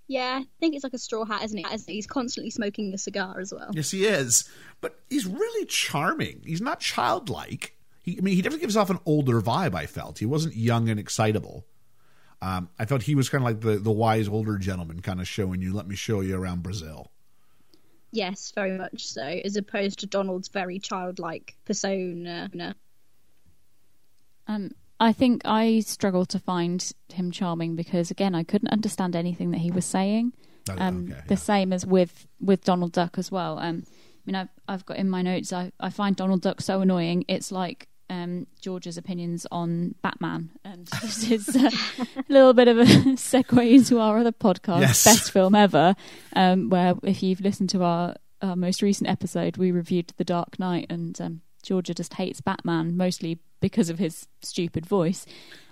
Yeah, I think it's like a straw hat, isn't it? He's constantly smoking a cigar as well. Yes, he is. But he's really charming. He's not childlike. He, I mean, he definitely gives off an older vibe. I felt he wasn't young and excitable. Um, I felt he was kind of like the the wise older gentleman, kind of showing you, "Let me show you around Brazil." Yes, very much so. As opposed to Donald's very childlike persona. Um, I think I struggled to find him charming because, again, I couldn't understand anything that he was saying. Oh, um, okay, the yeah. same as with with Donald Duck as well. Um, I mean, I've I've got in my notes. I, I find Donald Duck so annoying. It's like um, Georgia's opinions on Batman, and this is a little bit of a segue into our other podcast, Yes. best film ever, um, where if you've listened to our, our most recent episode, we reviewed The Dark Knight, and um, Georgia just hates Batman mostly because of his stupid voice,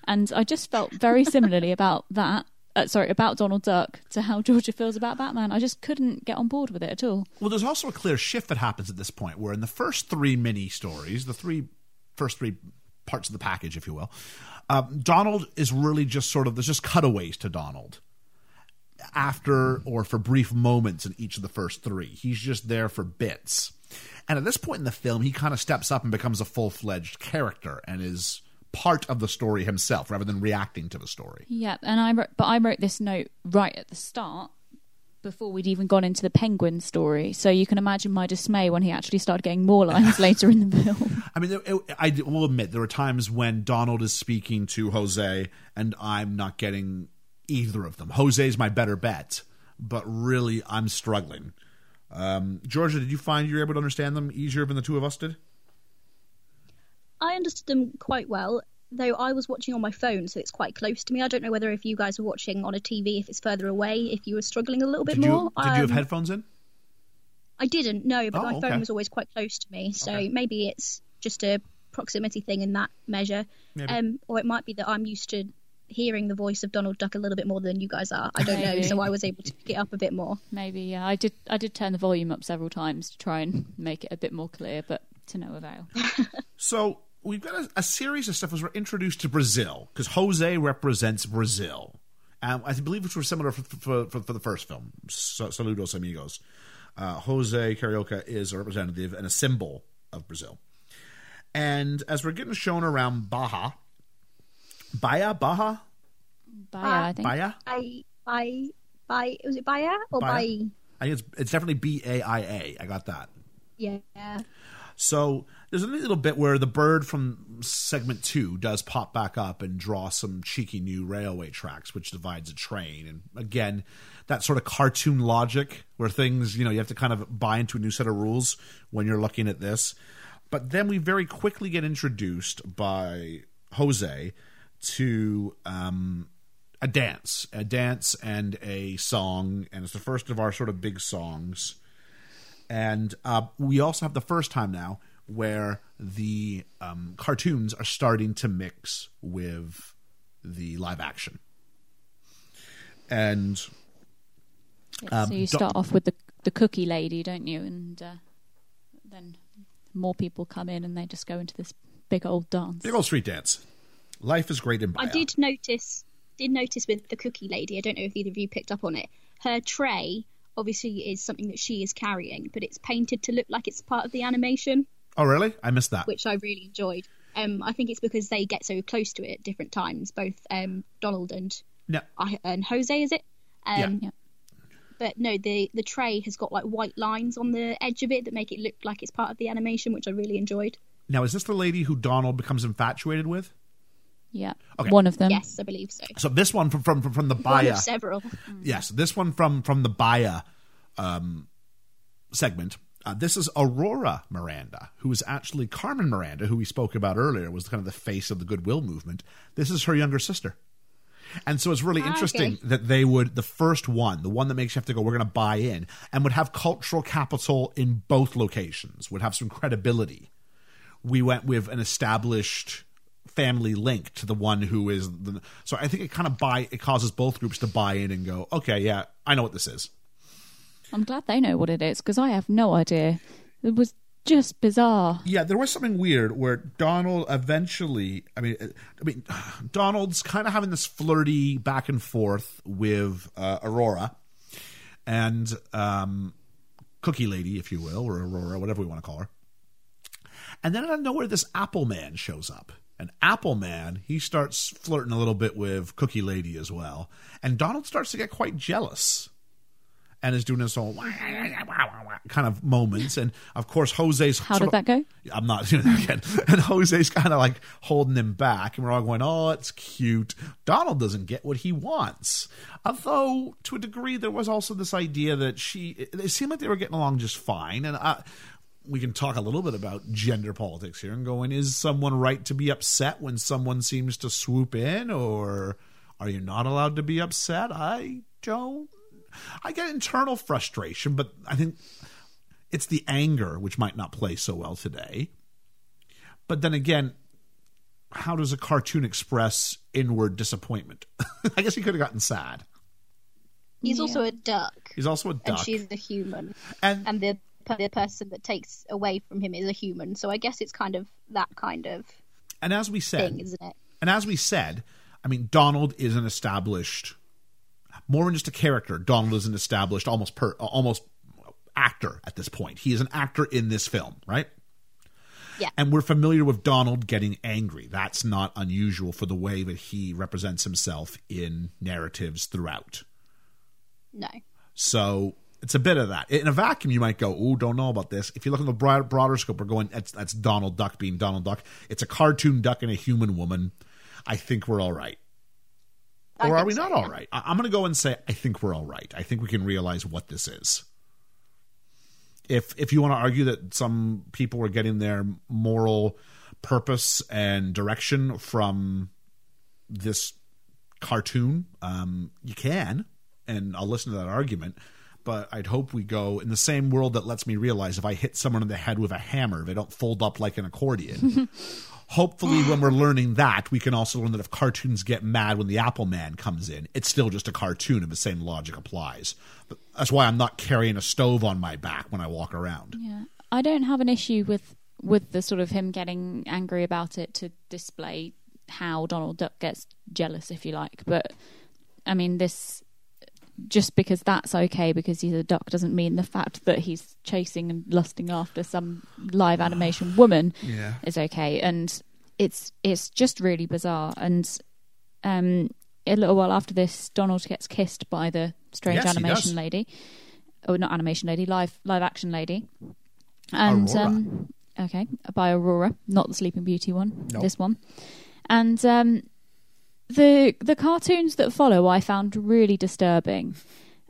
and I just felt very similarly about that. Uh, sorry, about Donald Duck to how Georgia feels about Batman. I just couldn't get on board with it at all. Well, there's also a clear shift that happens at this point, where in the first three mini stories, the three first three parts of the package, if you will, um, Donald is really just sort of there's just cutaways to Donald after or for brief moments in each of the first three. He's just there for bits. And at this point in the film, he kind of steps up and becomes a full fledged character and is part of the story himself rather than reacting to the story. Yeah, and I wrote, but I wrote this note right at the start before we'd even gone into the penguin story. So you can imagine my dismay when he actually started getting more lines later in the film. I mean, it, it- I will admit there are times when Donald is speaking to Jose, and I'm not getting either of them. Jose's my better bet, but really, I'm struggling. Um, Georgia, did you find you were able to understand them easier than the two of us did? I understood them quite well, though I was watching on my phone, so it's quite close to me. I don't know whether if you guys were watching on a TV, if it's further away, if you were struggling a little bit Did you more. did you have Um, headphones in? I didn't, no, but Oh, my okay. phone was always quite close to me, so Okay. maybe it's just a proximity thing in that measure. Um, or it might be that I'm used to hearing the voice of Donald Duck a little bit more than you guys are. I don't know, so I was able to pick it up a bit more. Maybe yeah, I did. I did turn the volume up several times to try and make it a bit more clear, but to no avail. So we've got a, a series of stuff as we're introduced to Brazil because Jose represents Brazil, um, I believe which was similar for, for, for, for the first film. Saludos amigos. Uh, Jose Carioca is a representative and a symbol of Brazil, and as we're getting shown around Baja, Bahia, Baja, Baya, I think. Bahia. I, I, by, was it Baia or Baia. by? I think it's it's definitely B A I A. I got that. Yeah. So there's a little bit where the bird from segment two does pop back up and draw some cheeky new railway tracks, which divides a train. And again, that sort of cartoon logic where things, you know, you have to kind of buy into a new set of rules when you're looking at this. But then we very quickly get introduced by Jose to um, a dance, a dance and a song, and it's the first of our sort of big songs. And uh, we also have the first time now where the um, cartoons are starting to mix with the live action. And Yeah, so you Um, do- start off with the the cookie lady, don't you? And uh, then more people come in, and they just go into this big old dance. big old street dance. Life is great in I did notice did notice with the cookie lady. I don't know if either of you picked up on it. Her tray obviously is something that she is carrying, but it's painted to look like it's part of the animation, Oh, really? I missed that. which I really enjoyed. Um, I think it's because they get so close to it at different times, both um, Donald and No. I and Jose. Is it? Um, Yeah. but no, the the tray has got like white lines on the edge of it that make it look like it's part of the animation, which I really enjoyed. Now, is this the lady who Donald becomes infatuated with? Yeah, Okay. one of them. yes, I believe so. So this one from from from, from the One Baya, of several. yes, this one from from the Baya um, segment. Uh, this is Aurora Miranda, who is actually Carmen Miranda, who we spoke about earlier, was kind of the face of the Goodwill movement. This is her younger sister. And so it's really Ah, interesting okay. that they would, the first one, the one that makes you have to go, we're going to buy in, and would have cultural capital in both locations, would have some credibility. We went with an established family link to the one who is the. So I think it kind of buy, it causes both groups to buy in and go, okay, yeah, I know what this is. I'm glad they know what it is because I have no idea. It was just bizarre. Yeah, there was something weird where Donald eventually. I mean, I mean, Donald's kind of having this flirty back and forth with uh, Aurora and um, Cookie Lady, if you will, or Aurora, whatever we want to call her. And then out of nowhere, this Apple Man shows up. And Apple Man, he starts flirting a little bit with Cookie Lady as well. And Donald starts to get quite jealous and is doing this whole kind of moments. And of course, Jose's. How did of- that go? I'm not doing that again. And Jose's kind of like holding him back, and we're all going, "Oh, it's cute." Donald doesn't get what he wants. Although, to a degree, there was also this idea that she. It seemed like they were getting along just fine, and I, we can talk a little bit about gender politics here and going: Is someone right to be upset when someone seems to swoop in, or are you not allowed to be upset? I don't. I get internal frustration, but I think it's the anger which might not play so well today. But then again, how does a cartoon express inward disappointment? I guess he could have gotten sad. He's Yeah. also a duck, He's also a and duck. she's a human, And, and the the person that takes away from him is a human. So I guess it's kind of that kind of and as we said, thing, isn't it? and as we said, I mean, Donald is an established, more than just a character. Donald is an established, almost per, almost actor at this point. He is an actor in this film, right? Yeah. And we're familiar with Donald getting angry. That's not unusual for the way that he represents himself in narratives throughout. No. So it's a bit of that. In a vacuum, you might go, "Oh, don't know about this." If you look in the broad, broader scope, we're going, "That's that's Donald Duck being Donald Duck." It's a cartoon duck and a human woman. I think we're all right. Or are we so, not yeah. all right? I- I'm going to go and say I think we're all right. I think we can realize what this is. If if you want to argue that some people are getting their moral purpose and direction from this cartoon, um, you can, and I'll listen to that argument. But I'd hope we go in the same world that lets me realize if I hit someone in the head with a hammer, they don't fold up like an accordion. Hopefully, when we're learning that, we can also learn that if cartoons get mad when the Apple Man comes in, it's still just a cartoon and the same logic applies. But that's why I'm not carrying a stove on my back when I walk around. Yeah, I don't have an issue with with the sort of him getting angry about it to display how Donald Duck gets jealous, if you like. But I mean, this just because that's okay because he's a duck doesn't mean the fact that he's chasing and lusting after some live animation woman Yeah. is okay. And it's it's just really bizarre. And um, a little while after this, Donald gets kissed by the strange Yes, animation lady. Oh, not animation lady, live live action lady. And um, okay, by Aurora, not the Sleeping Beauty one. Nope. This one. And um, the the cartoons that follow, I found really disturbing.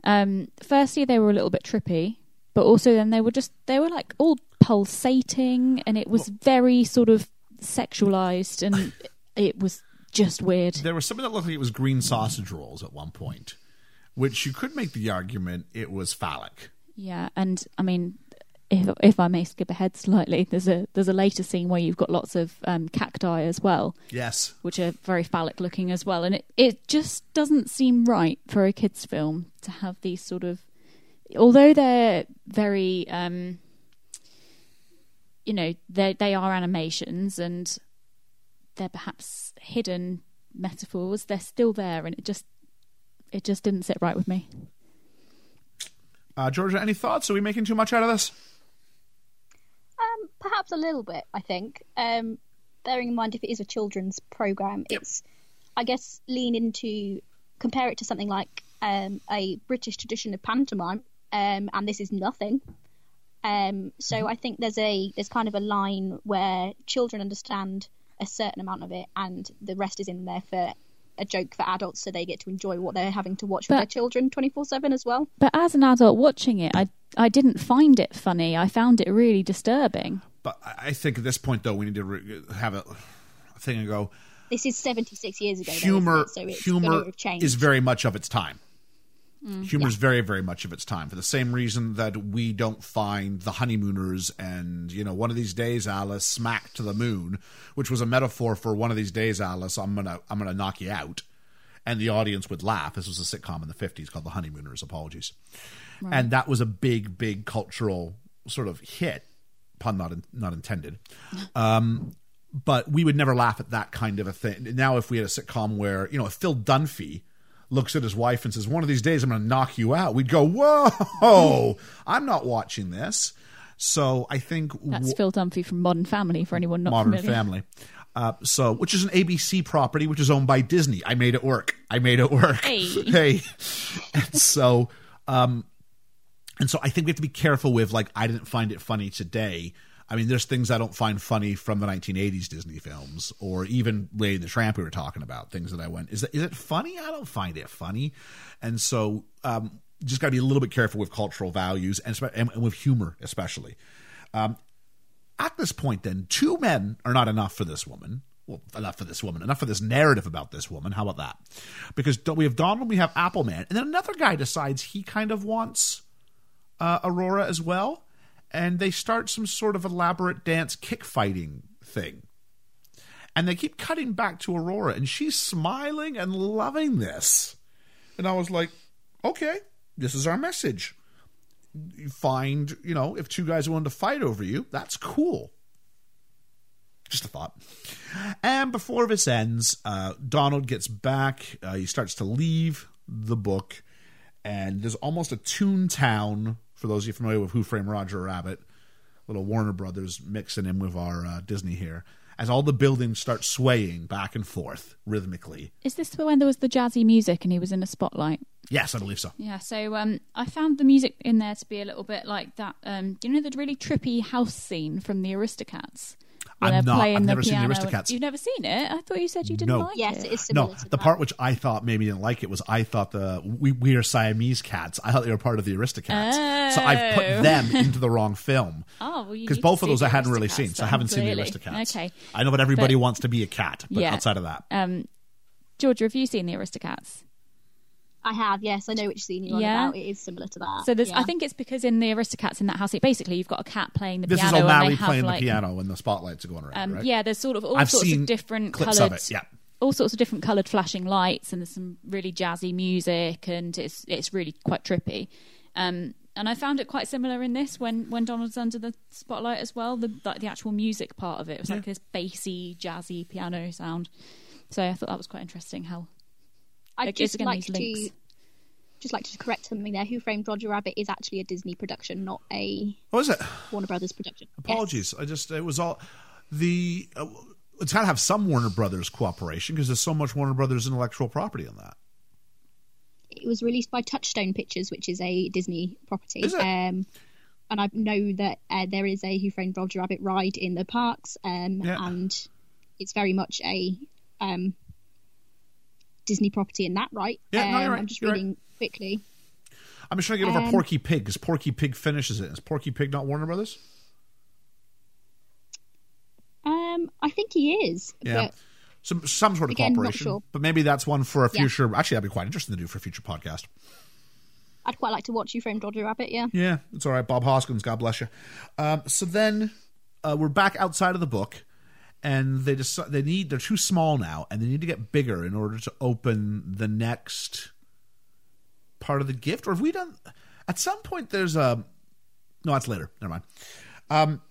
Um, firstly, they were a little bit trippy, but also then they were just they were like all pulsating, and it was very sort of sexualized, and it was just weird. There was something that looked like it was green sausage rolls at one point, which you could make the argument it was phallic. Yeah, and I mean, if if I may skip ahead slightly, there's a there's a later scene where you've got lots of um, cacti as well, Yes. which are very phallic looking as well, and it it just doesn't seem right for a kids film to have these sort of, although they're very, um, you know, they they are animations and they're perhaps hidden metaphors. They're still there, and it just it just didn't sit right with me. Uh, Georgia, any thoughts? Are we making too much out of this? Um, perhaps a little bit. I think. Um, bearing in mind if it is a children's program, it's I guess lean into compare it to something like um, a British tradition of pantomime, um, and this is nothing. Um, so I think there's a there's kind of a line where children understand a certain amount of it, and the rest is in there for a joke for adults, so they get to enjoy what they're having to watch with their children twenty four seven as well. But as an adult watching it, I I didn't find it funny. I found it really disturbing. But I I think at this point, though, we need to re- have a thing and go. This is seventy six years ago. humor isn't it? so it's humor gonna have changed. is very much of its time. Mm. Humor is very, very much of its time for the same reason that we don't find the honeymooners and you know one of these days, Alice, smack to the moon, which was a metaphor for one of these days, Alice, I'm gonna I'm gonna knock you out, and the audience would laugh. This was a sitcom in the '50s called The Honeymooners. Apologies, and that was a big, big cultural sort of hit, pun not in, not intended Um, but we would never laugh at that kind of a thing. Now, if we had a sitcom where, you know, if Phil Dunphy looks at his wife and says, One of these days I'm going to knock you out, we'd go, Whoa, I'm not watching this. So I think That's w- Phil Dunphy from Modern Family for anyone not Modern familiar. Family. Uh, so, which is an ABC property, which is owned by Disney. I made it work. I made it work. Hey. hey. And so, um, and so I think we have to be careful with like I didn't find it funny today. I mean, there's things I don't find funny from the 1980s Disney films, or even Lady the Tramp we were talking about. Things that I went, is that is it funny? I don't find it funny, and so um, just got to be a little bit careful with cultural values and, and, and with humor, especially. Um, at this point, then, two men are not enough for this woman. Well, enough for this woman, enough for this narrative about this woman. How about that? Because we have Donald, we have Appleman, and then another guy decides he kind of wants uh, Aurora as well, and they start some sort of elaborate dance kick fighting thing. And they keep cutting back to Aurora, and she's smiling and loving this. And I was like, okay, this is our message. You find, you know, if two guys are willing to fight over you, that's cool. Just a thought. And before this ends, uh, Donald gets back. Uh, he starts to leave the book, and there's almost a Toontown. For those of you familiar with Who Framed Roger Rabbit, little Warner Brothers mixing in with our uh, Disney here, as all the buildings start swaying back and forth rhythmically. Is this when there was the jazzy music and he was in a spotlight? Yes, I believe so. Yeah, so um, I found the music in there to be a little bit like that. Um, do you know the really trippy house scene from the Aristocats? Where I'm not- playing I've the never seen the piano. Aristocats. You've never seen it? I thought you said you didn't No. like yes, it. it is No, to the that. part which I thought maybe didn't like it was I thought the we, we are Siamese cats. I thought they were part of the Aristocats, so I've put Oh. them into the wrong film. Oh, well, because both of those I hadn't really Aristocats seen, so I haven't seen the clearly. Aristocats. Okay. I know that everybody But- wants to be a cat, but Yeah. outside of that, Um, Georgia, have you seen the Aristocats? I have, yes, I know which scene you're on Yeah. about. It is similar to that. So there's, yeah. I think it's because in the Aristocats in that house, it, basically you've got a cat playing the this is piano. and O'Malley they have, playing like, the piano when the spotlights are going around. Um, right? Yeah, there's sort of all I've sorts seen of different clips coloured, of it. Yeah, all sorts of different coloured flashing lights, and there's some really jazzy music, and it's it's really quite trippy. Um, and I found it quite similar in this when when Donald's under the spotlight as well. The like the actual music part of it was like this bassy, jazzy piano sound. So I thought that was quite interesting. How I'd like, just again, like these to just like to correct something there. Who Framed Roger Rabbit is actually a Disney production, not a what was it? Warner Brothers production. Yes. Apologies. I just it was all the. Uh, it's got to have some Warner Brothers cooperation because there's so much Warner Brothers intellectual property in that. It was released by Touchstone Pictures, which is a Disney property. Is it? Um, and I know that uh, there is a Who Framed Roger Rabbit ride in the parks, um, Yeah. and it's very much a um, Disney property in that, right? Yeah, um, no, you're right, I'm just you're right. reading quickly. I'm just trying to get over Um, Porky Pig because Porky Pig finishes it. Is Porky Pig not Warner Brothers? Um, I think he is, Yeah. but Some some sort of Again, sure. but maybe that's one for a Yeah. future. Actually, that'd be quite interesting to do for a future podcast. I'd quite like to watch Who Framed Roger Rabbit. Yeah. Yeah, it's all right. Bob Hoskins, God bless you. Um, so then uh, we're back outside of the book, and they decide they need they're too small now, and they need to get bigger in order to open the next part of the gift. Or have we done? At some point, there's a no. That's later. Never mind. Um,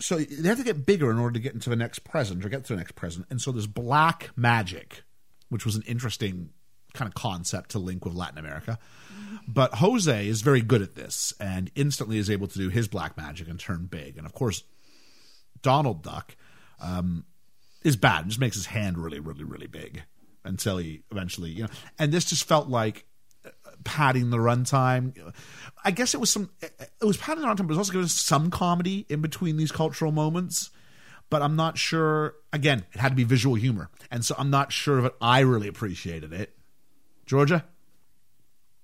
so they have to get bigger in order to get into the next present or get to the next present, and so there's black magic, which was an interesting kind of concept to link with Latin America. But Jose is very good at this and instantly is able to do his black magic and turn big. And of course, Donald Duck um, is bad. It just makes his hand really, really, really big. until he eventually, you know. And this just felt like uh, padding the runtime. I guess it was some. It was padding the runtime, but it was also giving us some comedy in between these cultural moments. But I'm not sure. Again, it had to be visual humor, and so I'm not sure if I really appreciated it. Georgia.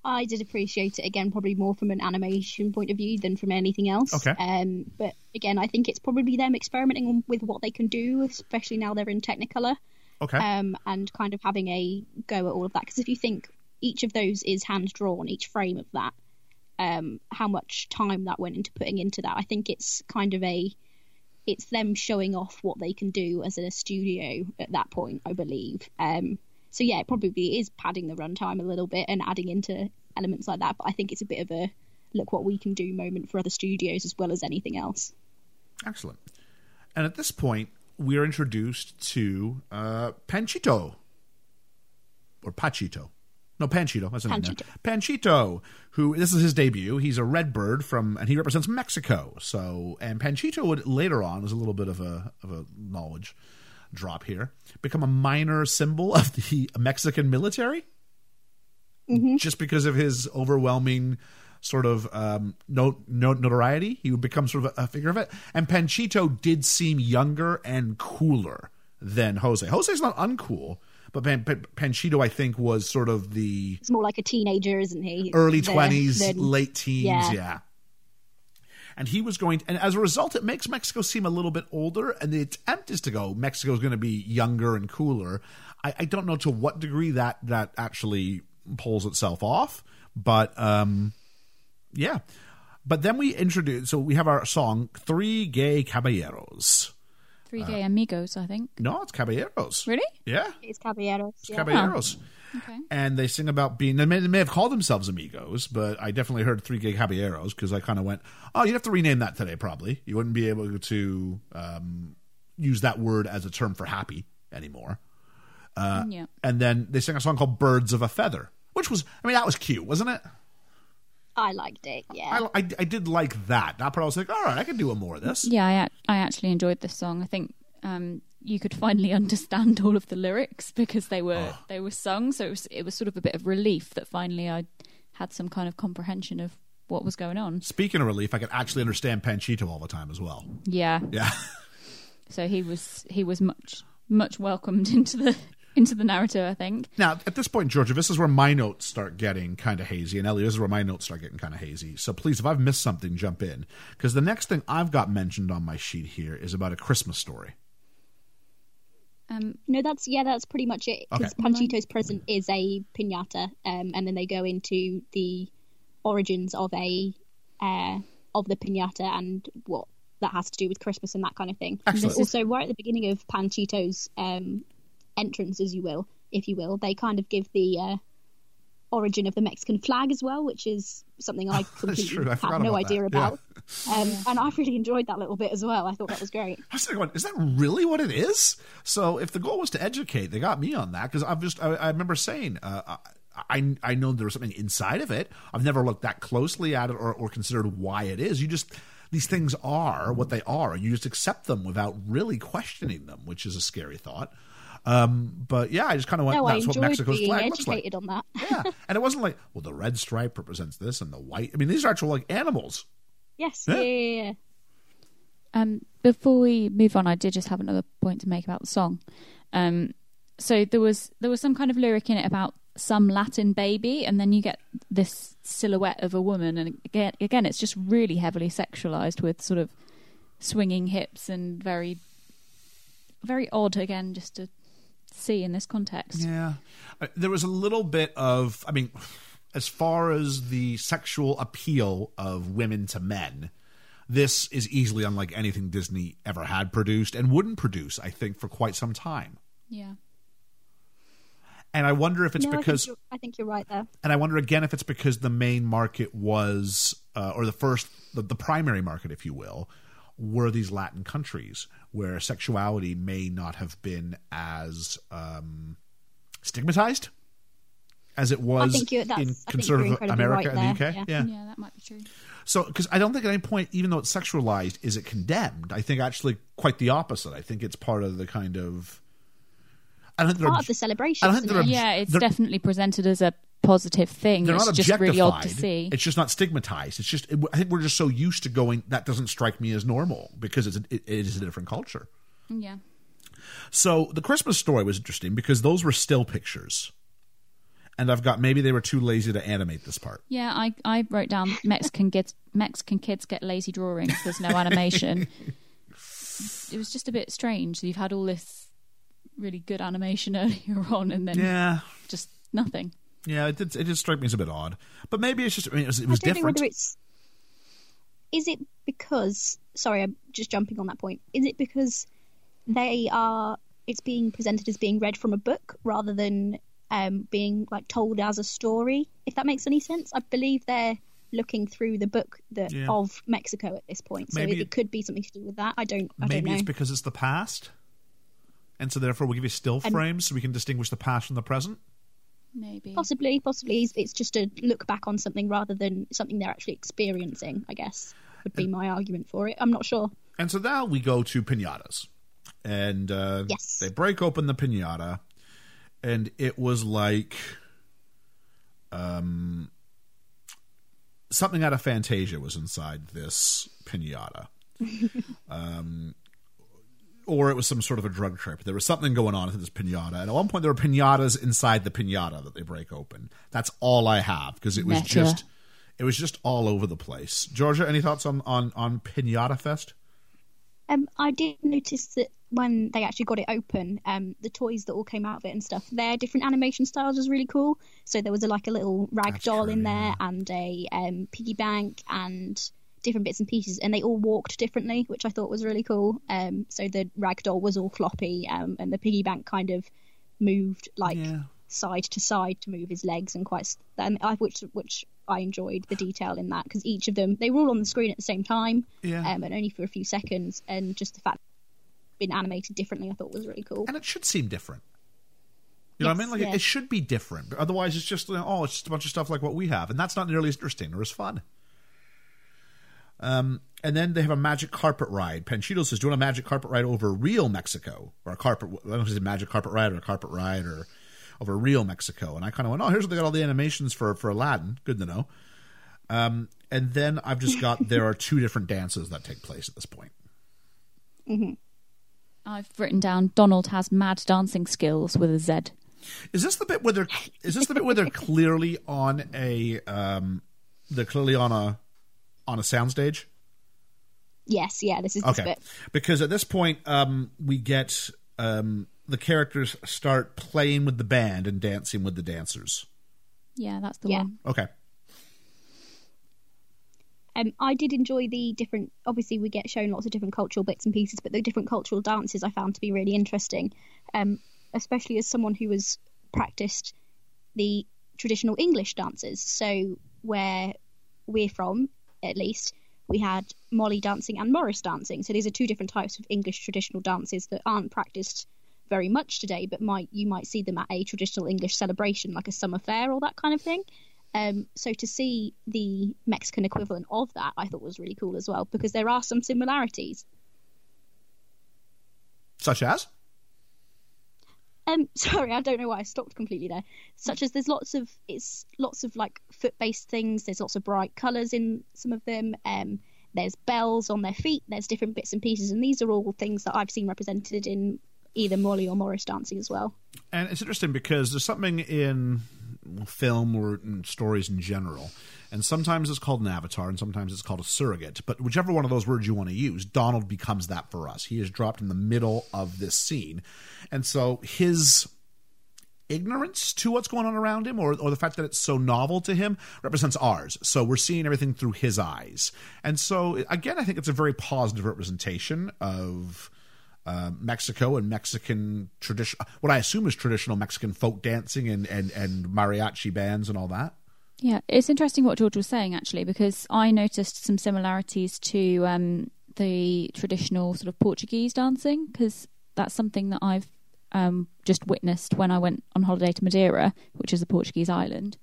I did appreciate it again, probably more from an animation point of view than from anything else. Okay. Um, but again, I think it's probably them experimenting with what they can do, especially now they're in Technicolor, Okay. um, and kind of having a go at all of that. Because if you think each of those is hand drawn, each frame of that, um, how much time that went into putting into that, I think it's kind of a, it's them showing off what they can do as a studio at that point, I believe. Um, so yeah, it probably is padding the runtime a little bit and adding into elements like that. But I think it's a bit of a look what we can do moment for other studios as well as anything else. Excellent. And at this point, we are introduced to uh, Panchito. Or Pachito. No, Panchito. That's. Panchito. Panchito, who this is his debut. He's a red bird from, and he represents Mexico. So, and Panchito would later on, as a little bit of a of a knowledge drop here, become a minor symbol of the Mexican military just because of his overwhelming sort of um, no, no, notoriety. He would become sort of a, a figure of it. And Panchito did seem younger and cooler than Jose. Jose's not uncool, but Pan, Pan, Panchito, I think, was sort of the It's more like a teenager, isn't he? early 20s, the- late teens. Yeah. yeah. And he was going, and as a result, it makes Mexico seem a little bit older. And the attempt is to go, Mexico's going to be younger and cooler. I, I don't know to what degree that that actually pulls itself off, but um, yeah. But then we introduce, so we have our song, Three Gay Caballeros. Three gay amigos, I think. No, it's Caballeros. Really? Yeah. It's Caballeros. It's Yeah. Caballeros. Okay. And they sing about being, they may, they may have called themselves amigos, but I definitely heard Three Gay Caballeros because I kind of went, oh, you'd have to rename that today, probably. You wouldn't be able to um, use that word as a term for happy anymore. Uh, yeah. And then they sing a song called Birds of a Feather, which was, I mean, that was cute, wasn't it? I liked it. Yeah. I, I, I did like that. That part I was like, all right, I can do a more of this. Yeah, I, I actually enjoyed this song. I think um, you could finally understand all of the lyrics because they were ah. they were sung. So it was it was sort of a bit of relief that finally I had some kind of comprehension of what was going on. Speaking of relief, I could actually understand Panchito all the time as well. Yeah. Yeah. So he was he was much much welcomed into the into the narrative. I think. Now, at this point, Georgia, this is where my notes start getting kind of hazy, and Ellie, this is where my notes start getting kind of hazy. So please, if I've missed something, jump in, because the next thing I've got mentioned on my sheet here is about a Christmas story. Um, No, that's yeah, that's pretty much it. Because Okay. Panchito's present is a pinata, um, and then they go into the origins of a uh, of the pinata and what that has to do with Christmas and that kind of thing. Excellent. Also, right at the beginning of Panchito's um, entrance, as you will, if you will, they kind of give the uh, origin of the Mexican flag as well, which is something I completely I had no about that. idea Yeah. about. Um, and I really enjoyed that little bit as well. I thought that was great. I was going, is that really what it is? So if the goal was to educate, they got me on that because I've just I, I remember saying uh, I I know there was something inside of it. I've never looked that closely at it or, or considered why it is. You just these things are what they are. and You just accept them without really questioning them, which is a scary thought. Um, but yeah, I just kind of went. No, I That's what enjoyed Mexico's being flag looks like. educated on that. yeah, and it wasn't like, well, the red stripe represents this, and the white. I mean, these are actual like animals. yes, Yeah. yeah, yeah, yeah. Um, before we move on, I did just have another point to make about the song. Um, so there was there was some kind of lyric in it about some Latin baby, and then you get this silhouette of a woman, and again, again, it's just really heavily sexualized with sort of swinging hips and very, very odd. Again, just to see in this context. Yeah. Uh, There was a little bit of, I mean, as far as the sexual appeal of women to men, this is easily unlike anything Disney ever had produced and wouldn't produce, I think, for quite some time. Yeah. And I wonder if it's no, because, I think, you're, I think you're right there. and I wonder again if it's because the main market was, uh, or the first, the, the primary market, if you will, were these Latin countries where sexuality may not have been as um, stigmatized as it was you- in I think you're conservative America right and the UK. yeah. Yeah, that might be true. So, because I don't think at any point, even though it's sexualized, is it condemned. I think actually quite the opposite. I think it's part of the kind of. I don't think they're part of the celebration. I don't think isn't they're it? obj- Yeah, it's definitely presented as a positive thing. they're it's not just really odd to see. It's just not stigmatized. It's just I think we're just so used to going that doesn't strike me as normal because it's a, it, it is a different culture. yeah. So the Christmas story was interesting because those were still pictures, and I've got maybe they were too lazy to animate this part. Yeah, I, I wrote down Mexican kids Mexican kids get lazy drawings. There's no animation. it was just a bit strange. You've had all this really good animation earlier on, and then Yeah, just nothing. Yeah, it did. It did strike me as a bit odd, but maybe it's just I mean, it was, it was don't different. whether it's. Is it because? Sorry, I'm just jumping on that point. Is it because they are? It's being presented as being read from a book rather than um, being like told as a story. If that makes any sense, I believe they're looking through the book that Yeah. of Mexico at this point. So Maybe it, it- could be something to do with that. I don't. I don't Maybe know. it's because it's the past, and so therefore we'll give you still And- frames so we can distinguish the past from the present. Maybe. Possibly, possibly, it's- it's just a look back on something rather than something they're actually experiencing. I guess would be my argument for it. I'm not sure. And so now we go to pinatas, and uh, Yes. they break open the pinata, and it was like, um, something out of Fantasia was inside this pinata, um, or it was some sort of a drug trip. There was something going on in this pinata, and at one point there were pinatas inside the pinata that they break open. That's all I have because it was Meta. just. It was just all over the place. Georgia, any thoughts on on on Pinata Fest? Um, I did notice that when they actually got it open, um, the toys that all came out of it and stuff, their different animation styles was really cool. So there was a, like a little rag That's doll true, in yeah. there and a um, piggy bank and different bits and pieces, and they all walked differently, which I thought was really cool. Um, so the rag doll was all floppy, um, and the piggy bank kind of moved like Yeah. side to side to move his legs and quite, and I which which I enjoyed the detail in that because each of them they were all on the screen at the same time Yeah. um, and only for a few seconds. And just the fact been animated differently, I thought was really cool. and it should seem different. You know what I mean? Like yeah. it, it should be different. Otherwise, it's just you know, oh, it's just a bunch of stuff like what we have, and that's not nearly as interesting or as fun. Um, and then they have a magic carpet ride. Panchito says, "Do you want a magic carpet ride over real Mexico or a carpet? I don't know if it's a magic carpet ride or a carpet ride or over real Mexico." And I kind of went, "Oh, here's what they got all the animations for for Aladdin. Good to know." Um, and then I've just got there are two different dances that take place at this point. I've written down Donald has mad dancing skills with a Z. Is this the bit where they're is this the bit where they're clearly on a um they're clearly on a on a soundstage? Yes, yeah, this is this Okay. bit. Because at this point um we get um the characters start playing with the band and dancing with the dancers. Yeah, that's the Yeah. one. Okay. Um, I did enjoy the different. Obviously, we get shown lots of different cultural bits and pieces, but the different cultural dances I found to be really interesting. Um, especially as someone who has practiced the traditional English dances. So where we're from, at least, we had Molly dancing and Morris dancing. So these are two different types of English traditional dances that aren't practiced very much today, but might you might see them at a traditional English celebration, like a summer fair or that kind of thing. Um, so to see the Mexican equivalent of that, I thought was really cool as well because there are some similarities. Such as? Um, sorry, I don't know why I stopped completely there. Such as there's lots of it's lots of like foot-based things. There's lots of bright colours in some of them. Um, there's bells on their feet. There's different bits and pieces, and these are all things that I've seen represented in either Molly or Morris dancing as well. And it's interesting because there's something in film or stories in general, and sometimes it's called an avatar, and sometimes it's called a surrogate. But whichever one of those words you want to use, Donald becomes that for us. He is dropped in the middle of this scene, and so his ignorance to what's going on around him or, or the fact that it's so novel to him represents ours so we're seeing everything through his eyes and so again i think it's a very positive representation of uh, Mexico and Mexican tradition, what I assume is traditional Mexican folk dancing and, and, and mariachi bands and all that. Yeah, it's interesting what George was saying actually, because I noticed some similarities to um, the traditional sort of Portuguese dancing, because that's something that I've um, just witnessed when I went on holiday to Madeira, which is a Portuguese island.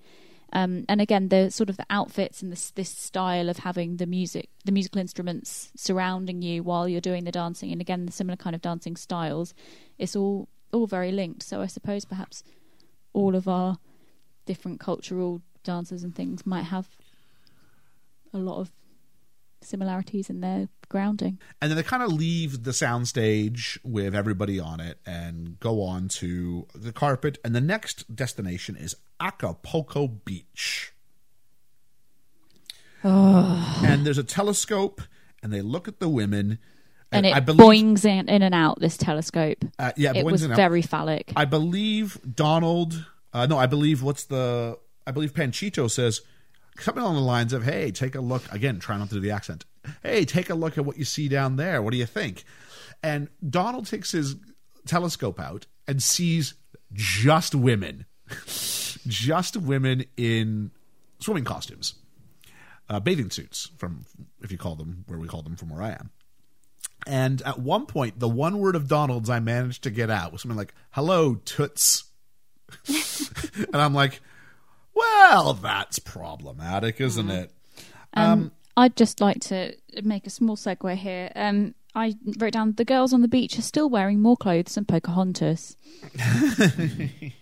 Um, and again, the sort of the outfits and this this style of having the music, the musical instruments surrounding you while you're doing the dancing, and again the similar kind of dancing styles. It's all all very linked. So I suppose perhaps all of our different cultural dances and things might have a lot of similarities in their grounding. And then they kind of leave the soundstage with everybody on it and go on to the carpet. And the next destination is Acapulco Beach. And there's a telescope, and they look at the women. And it I believe, boings in, in and out this telescope. uh, yeah, it was in and out. very phallic. I believe Donald. Uh, no, I believe what's the? I believe Panchito says something along the lines of, "Hey, take a look." Again, try not to do the accent. Hey, take a look at what you see down there. What do you think? And Donald takes his telescope out and sees just women, just women in swimming costumes, uh, bathing suits. From if you call them where we call them from where I am. And at one point, the one word of Donald's I managed to get out was something like, hello, toots. and I'm like, well, that's problematic, isn't it? Um, I'd just like to make a small segue here. Um, I wrote down the girls on the beach are still wearing more clothes than Pocahontas.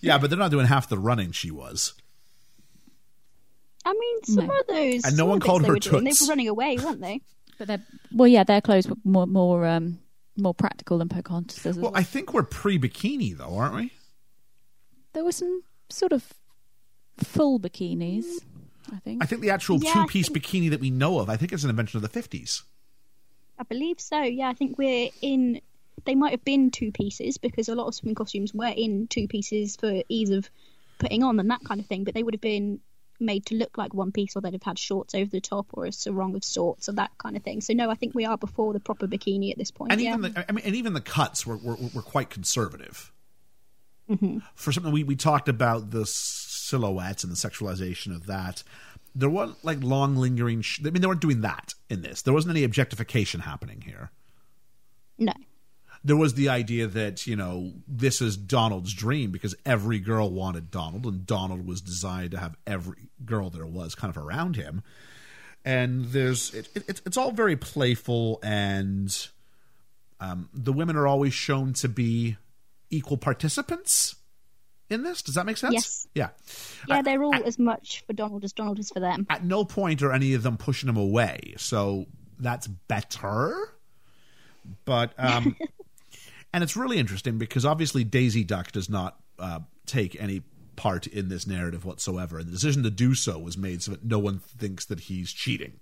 Yeah, but they're not doing half the running she was. I mean, some No. of those. And no one called they her were doing, They were running away, weren't they? But they're well, yeah, their clothes were more more um, more practical than Pocahontas. as Well, well. I think we're pre bikini, though, aren't we? There were some sort of full bikinis. I think. I think the actual Yeah, two-piece think- bikini that we know of, I think it's an invention of the 50s. I believe so. Yeah, I think we're in. They might have been two pieces because a lot of swimming costumes were in two pieces for ease of putting on and that kind of thing. But they would have been made to look like one piece, or they'd have had shorts over the top, or a sarong of sorts, or that kind of thing. So no, I think we are before the proper bikini at this point. and yeah. even the, I mean, and even the cuts were were, were quite conservative. Mm-hmm. For something we we talked about the silhouettes and the sexualization of that. There weren't like long lingering. Sh- I mean, they weren't doing that in this. There wasn't any objectification happening here. no. There was the idea that you know this is Donald's dream because every girl wanted Donald, and Donald was designed to have every girl there was kind of around him. And there's it, it, it's all very playful and um, the women are always shown to be equal participants in this. Does that make sense? Yes. Yeah. Yeah, they're all I- as much for Donald as Donald is for them. at no point are any of them pushing him away. So that's better. But um and it's really interesting because obviously Daisy Duck does not uh, take any part in this narrative whatsoever. And the decision to do so was made so that no one thinks that he's cheating.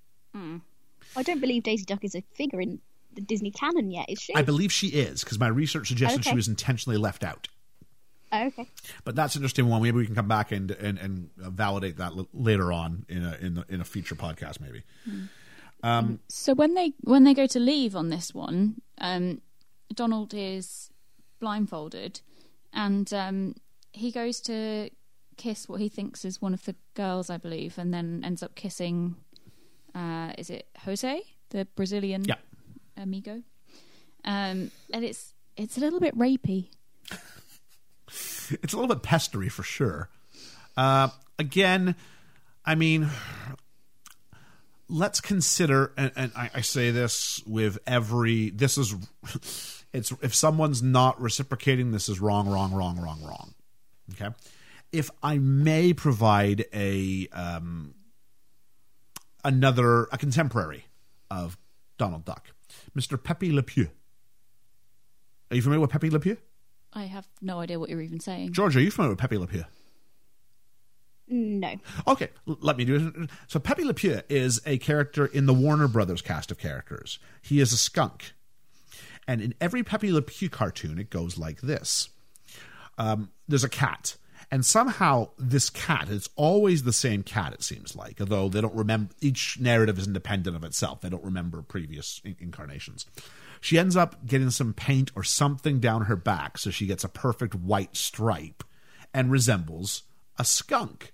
I don't believe Daisy Duck is a figure in the Disney canon yet, is she? I believe she is because my research suggested she was intentionally left out. Oh, okay. But that's an interesting one. Maybe we can come back and and, and validate that l- later on in a in, a in a future podcast. Maybe. um So when they when they go to leave on this one, um, Donald is blindfolded, and um, he goes to kiss what he thinks is one of the girls, I believe, and then ends up kissing. Uh, is it Jose, the Brazilian Yeah. Amigo? Um, and it's it's a little bit rapey. it's a little bit pestery for sure. Uh, again, I mean, let's consider, and, and I, I say this with every. This is, it's if someone's not reciprocating, this is wrong, wrong, wrong, wrong, wrong. Okay, if I may provide a um, another a contemporary of Donald Duck, Mister Pepe Le Pew. Are you familiar with Pepe Le Pew? I have no idea what you're even saying. George, are you familiar with Pepe Le Pew? No. Okay, l- let me do it. So Pepe Le Pew is a character in the Warner Brothers cast of characters. He is a skunk. And in every Pepe Le Pew cartoon, it goes like this. Um, there's a cat. And somehow this cat, it's always the same cat, it seems like, although they don't remember, each narrative is independent of itself. They don't remember previous in- incarnations. She ends up getting some paint or something down her back, so she gets a perfect white stripe and resembles a skunk.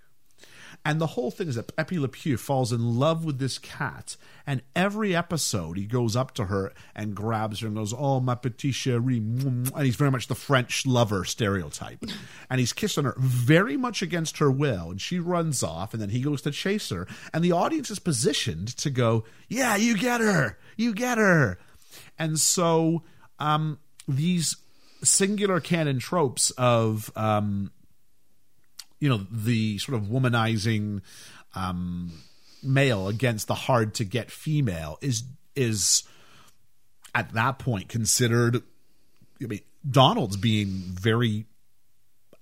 And the whole thing is that Pepe Le Pew falls in love with this cat, and every episode he goes up to her and grabs her and goes, "Oh, ma petite chérie," and he's very much the French lover stereotype, and he's kissing her very much against her will, and she runs off, and then he goes to chase her, and the audience is positioned to go, "Yeah, you get her, you get her," and so um, these singular canon tropes of um, you know the sort of womanizing um, male against the hard to get female is is at that point considered. I mean, Donald's being very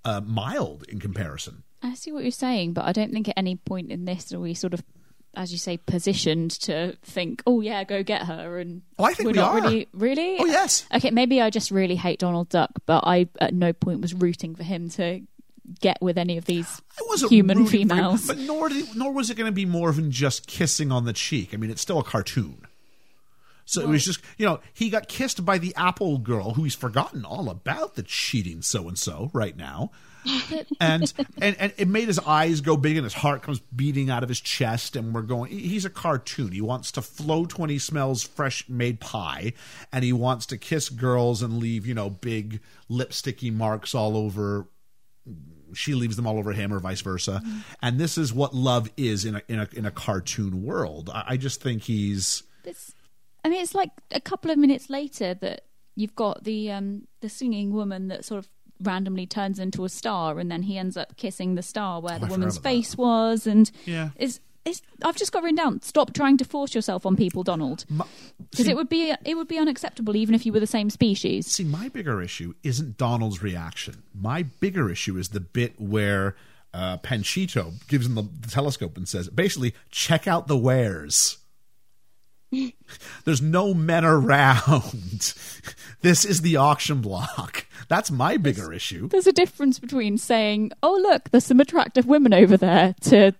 uh, mild in comparison. I see what you're saying, but I don't think at any point in this are we sort of, as you say, positioned to think, "Oh yeah, go get her." And Oh, I think we're we not are. really, really. Oh, yes. Okay, maybe I just really hate Donald Duck, but I at no point was rooting for him to get with any of these I wasn't human rooting for him, females. but nor did, nor was it going to be more than just kissing on the cheek. I mean, it's still a cartoon. So it was just, you know, he got kissed by the Apple girl who he's forgotten all about the cheating so and so right now. and, and and it made his eyes go big and his heart comes beating out of his chest and we're going he's a cartoon he wants to float when he smells fresh made pie and he wants to kiss girls and leave you know big lipsticky marks all over she leaves them all over him or vice versa and this is what love is in a in a, in a cartoon world I, I just think he's It's, I mean, it's like a couple of minutes later that you've got the um, the singing woman that sort of randomly turns into a star, and then he ends up kissing the star where the Oh, I woman's forgot about face was, and Yeah. is. It's, I've just got written down. Stop trying to force yourself on people, Donald, because it would be it would be unacceptable even if you were the same species. See, my bigger issue isn't Donald's reaction. My bigger issue is the bit where uh, Panchito gives him the, the telescope and says, basically, check out the wares. There's no men around. this is the auction block. That's my bigger issue. There's a difference between saying, "Oh look, there's some attractive women over there," to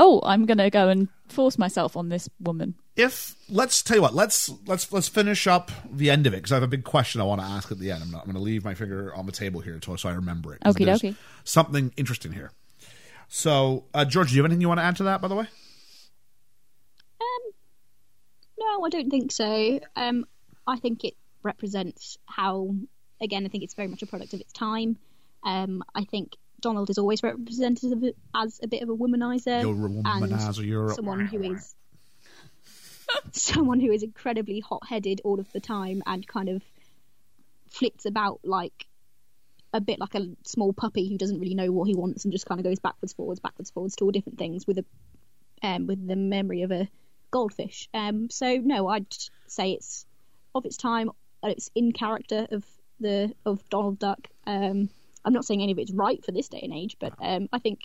"Oh, I'm going to go and force myself on this woman." If let's tell you what, let's let's let's finish up the end of it because I have a big question I want to ask at the end. I'm, not, I'm going to leave my finger on the table here so I remember it. Okay, there's dokie. Something interesting here. So, uh, George, do you have anything you want to add to that? By the way. Um, No, I don't think so. Um, I think it represents how, again, I think it's very much a product of its time. Um, I think Donald is always represented as a bit of a womanizer, You're a womanizer, you're a- someone who is someone who is incredibly hot-headed all of the time and kind of flits about like a bit like a small puppy who doesn't really know what he wants and just kind of goes backwards, forwards, backwards, forwards to all different things with a um, with the memory of a goldfish. Um, so no, I'd say it's of its time. uh, It's in character of the of Donald Duck. Um, I'm not saying any of it's right for this day and age, but um, I think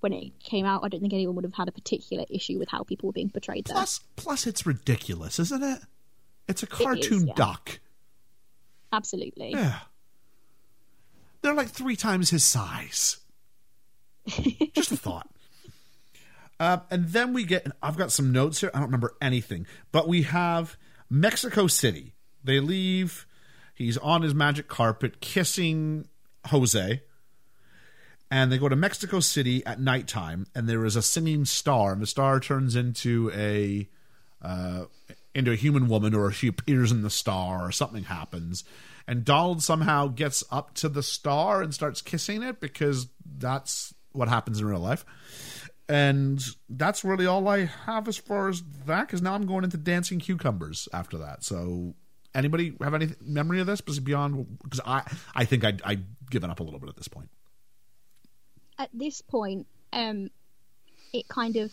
when it came out, I don't think anyone would have had a particular issue with how people were being portrayed there. Plus, plus, it's ridiculous, isn't it? It's a cartoon yeah. duck. Absolutely. Yeah, they're like three times his size. Just a thought. Uh, and then we get. I've got some notes here. I don't remember anything, but we have Mexico City. They leave. He's on his magic carpet, kissing Jose. and they go to Mexico City at nighttime, and there is a singing star, and the star turns into a uh, into a human woman, or she appears in the star, or something happens, and Donald somehow gets up to the star and starts kissing it because that's what happens in real life. And that's really all I have as far as that. Because now I'm going into dancing cucumbers after that. So, anybody have any memory of this? Beyond, because I, I think I'd, I'd given up a little bit at this point. At this point, um, it kind of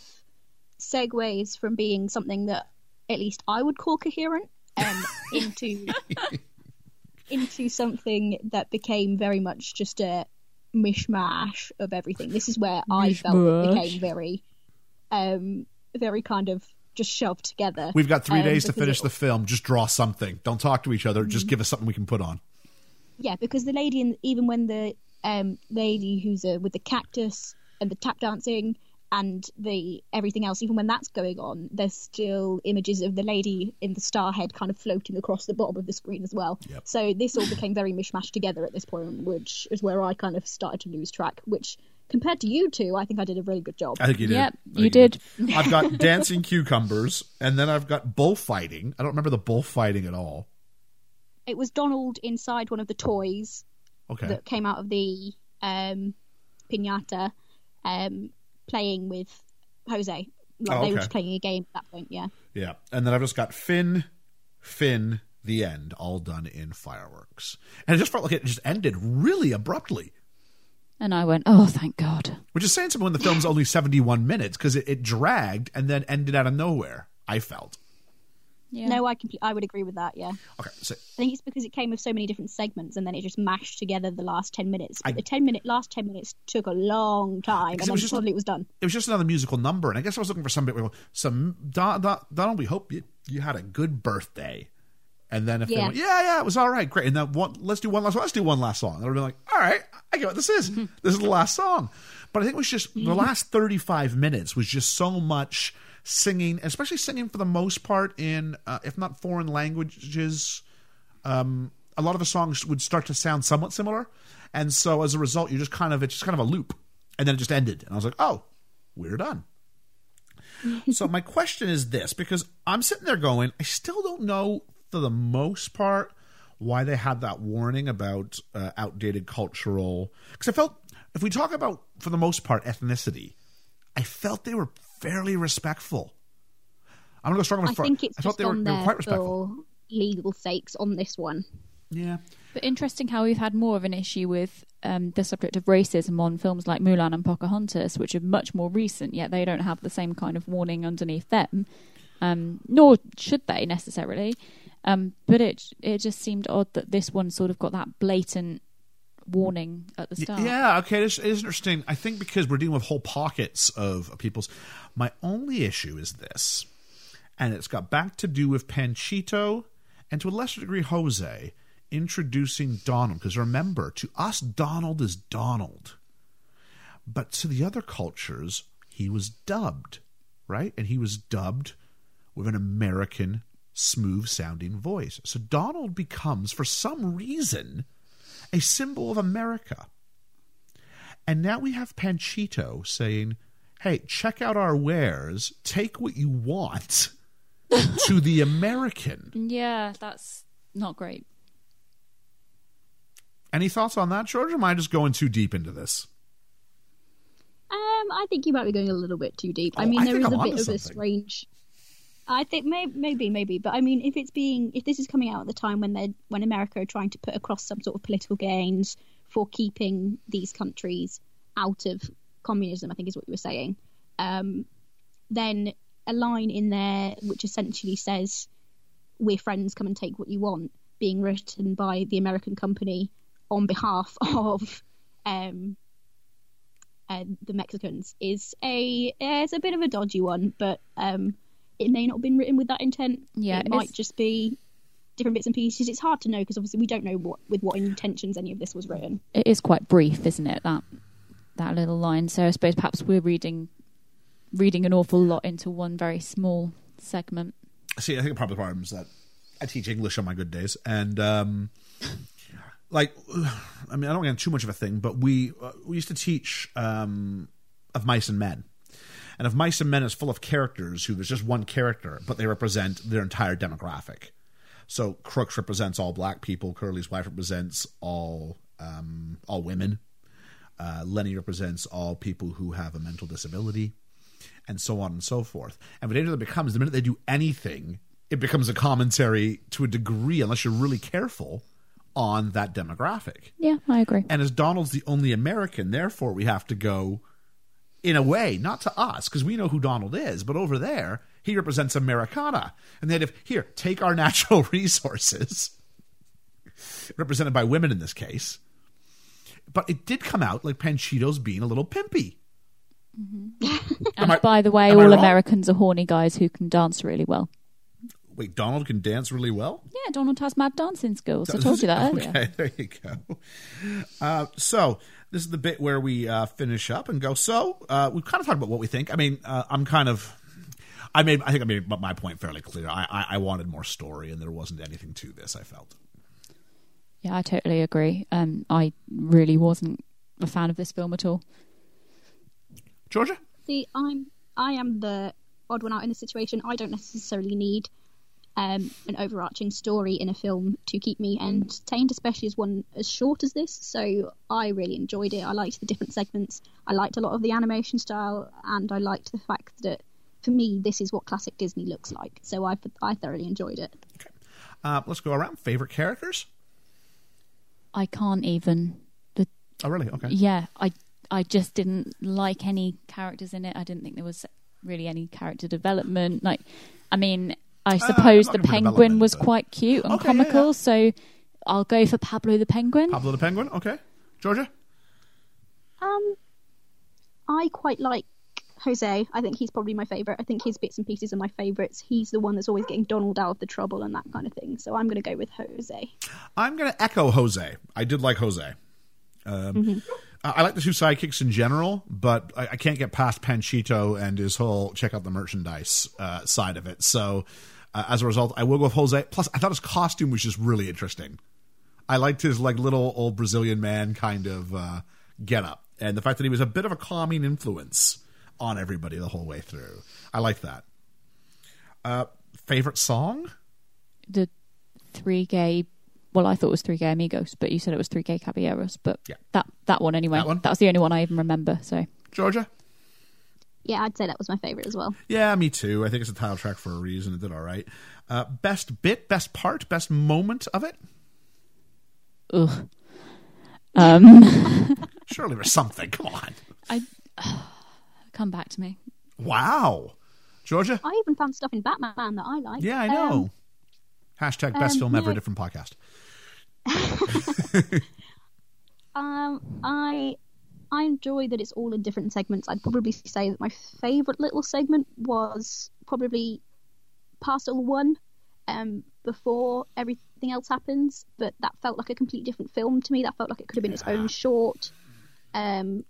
segues from being something that at least I would call coherent um, into into something that became very much just a mishmash of everything. This is where I felt it became very, um, very kind of just shoved together. We've got three um, days to finish it- the film. Just draw something. Don't talk to each other. Just give us something we can put on. Yeah, because the lady, in, even when the um, lady who's uh, with the cactus and the tap dancing and the everything else, even when that's going on, there's still images of the lady in the star head kind of floating across the bottom of the screen as well. Yep. So this all became very mishmashed together at this point, which is where I kind of started to lose track. Which, compared to you two, I think I did a really good job. I think you did. Yep, I you did. I've got dancing cucumbers, and then I've got bullfighting. I don't remember the bullfighting at all. It was Donald inside one of the toys Okay. that came out of the um, pinata, um, playing with Jose. Like Oh, they were just playing a game at that point. Yeah. Yeah, and then I've just got Finn, Finn, the end, all done in fireworks. And it just felt like it just ended really abruptly. And I went, oh, thank God. Which is saying something when the film's only 71 minutes because it, it dragged and then ended out of nowhere, I felt. Yeah. No, I compl- I would agree with that. Yeah, Okay, so I think it's because it came with so many different segments, and then it just mashed together the last ten minutes. But I- the ten minute last ten minutes took a long time, Because it and then was just- suddenly it was done. it was just another musical number. And I guess I was looking for some bit where some Don, Don, Donald, we hope you, you had a good birthday. And then if they Yeah. went, yeah, yeah, it was all right, great. And then one, let's do one last, let's do one last song. And I'd be like, all right, I get what this is. Mm-hmm. this is the last song. But I think it was just the mm-hmm. last 35 minutes was just so much singing, especially singing for the most part in, uh, if not foreign languages. Um, a lot of the songs would start to sound somewhat similar. And so as a result, you just kind of, it's just kind of a loop. And then it just ended. And I was like, oh, we're done. so my question is this because I'm sitting there going, I still don't know for the most part why they had that warning about uh, outdated cultural. Because I felt if we talk about for the most part ethnicity, I felt they were fairly respectful. I'm gonna go stronger with I think it's I thought just they were, on they were there quite respectful. for legal sakes on this one. Yeah. But interesting how we've had more of an issue with um, the subject of racism on films like Mulan and Pocahontas, which are much more recent, yet they don't have the same kind of warning underneath them. Um, nor should they necessarily. Um, but it it just seemed odd that this one sort of got that blatant warning at the start. Yeah, okay, it is, it is interesting. I think because we're dealing with whole pockets of people's. My only issue is this, and it's got back to do with Panchito and to a lesser degree Jose introducing Donald. Because remember, to us, Donald is Donald, but to the other cultures, he was dubbed, right? And he was dubbed with an American smooth sounding voice. So Donald becomes, for some reason, a symbol of America. And now we have Panchito saying, hey, check out our wares, take what you want to the American. Yeah, that's not great. Any thoughts on that, George? Or am I just going too deep into this? Um, I think you might be going a little bit too deep. Oh, I mean, I there think I'm a bit onto of a something. strange. I think may- maybe, maybe, but I mean, if it's being, if this is coming out at the time when they're when America are trying to put across some sort of political gains for keeping these countries out of communism, I think is what you were saying. Um, then a line in there which essentially says, "We're friends, come and take what you want," being written by the American company on behalf of um, uh, the Mexicans is a is a bit of a dodgy one, but um, it may not have been written with that intent. Yeah, it might just be different bits and pieces. It's hard to know because obviously we don't know what with what intentions any of this was written. It is quite brief, isn't it? That that little line. So I suppose perhaps we're reading reading an awful lot into one very small segment. See, I think part of the problem is that I teach English on my good days, and um, like, I mean, I don't get too much of a thing, but we uh, we used to teach um, of mice and men, and of mice and men is full of characters who there's just one character, but they represent their entire demographic. So Crooks represents all black people. Curly's wife represents all um, all women. Uh, Lennie represents all people who have a mental disability and so on and so forth. And danger that becomes the minute they do anything, it becomes a commentary to a degree, unless you're really careful on that demographic. Yeah, I agree. And as Donald's the only American, therefore we have to go in a way, not to us, because we know who Donald is, but over there, he represents Americana. And then if here, take our natural resources, represented by women in this case. But it did come out like Panchito's being a little pimpy. And I- by the way, all? Americans are horny guys who can dance really well. Wait, Donald can dance really well? Yeah, Donald has mad dancing skills. I told you that earlier. Okay, there you go. Uh, so this is the bit where we uh, finish up and go. So uh, we've kind of talked about what we think. I mean, uh, I'm kind of. I made. I think I made my point fairly clear. I, I, I wanted more story, and there wasn't anything to this. I felt. Yeah, I totally agree. Um, I really wasn't a fan of this film at all. Georgia. See, I'm I am the odd one out in this situation. I don't necessarily need um, an overarching story in a film to keep me entertained, especially as one as short as this. So I really enjoyed it. I liked the different segments. I liked a lot of the animation style, and I liked the fact that for me, this is what classic Disney looks like. So I I thoroughly enjoyed it. Uh, let's go around. Favorite characters? I can't even. The Oh, really? Okay. yeah, I I just didn't like any characters in it. I didn't think there was really any character development. Like, I mean, I suppose not the penguin was but- quite cute and Okay, comical, yeah. so I'll go for Pablo the penguin. Pablo the Penguin. Okay. Georgia? Um, I quite like Jose. I think he's probably my favourite. I think his bits and pieces are my favourites. He's the one that's always getting Donald out of the trouble and that kind of thing. So I'm going to go with Jose. I'm going to echo Jose. I did like Jose. Um, I, I like the two sidekicks in general, but I, I can't get past Panchito and his whole check out the merchandise uh, side of it. So uh, as a result, I will go with Jose. Plus, I thought his costume was just really interesting. I liked his like little old Brazilian man kind of uh, get up, and the fact that he was a bit of a calming influence on everybody the whole way through. I like that. Uh, favorite song? The three gay. Well, I thought it was three gay amigos, but you said it was three gay caballeros. But Yeah. that that one anyway. That one? That's the only one I even remember. So Georgia? Yeah, I'd say that was my favourite as well. Yeah, me too. I think it's a title track for a reason. It did all right. Uh, best bit, best part, best moment of it? ugh. Um, Surely there's something. Come on. I come back to me. Wow. Georgia? I even found stuff in Batman that I like. Yeah, I know. Um, Hashtag best um, film ever, yeah. different podcast. Um, I I enjoy that it's all in different segments. I'd probably say that my favourite little segment was probably Parcel One, um, before everything else happens. But that felt like a completely different film to me. That felt like it could have been its own short. Um,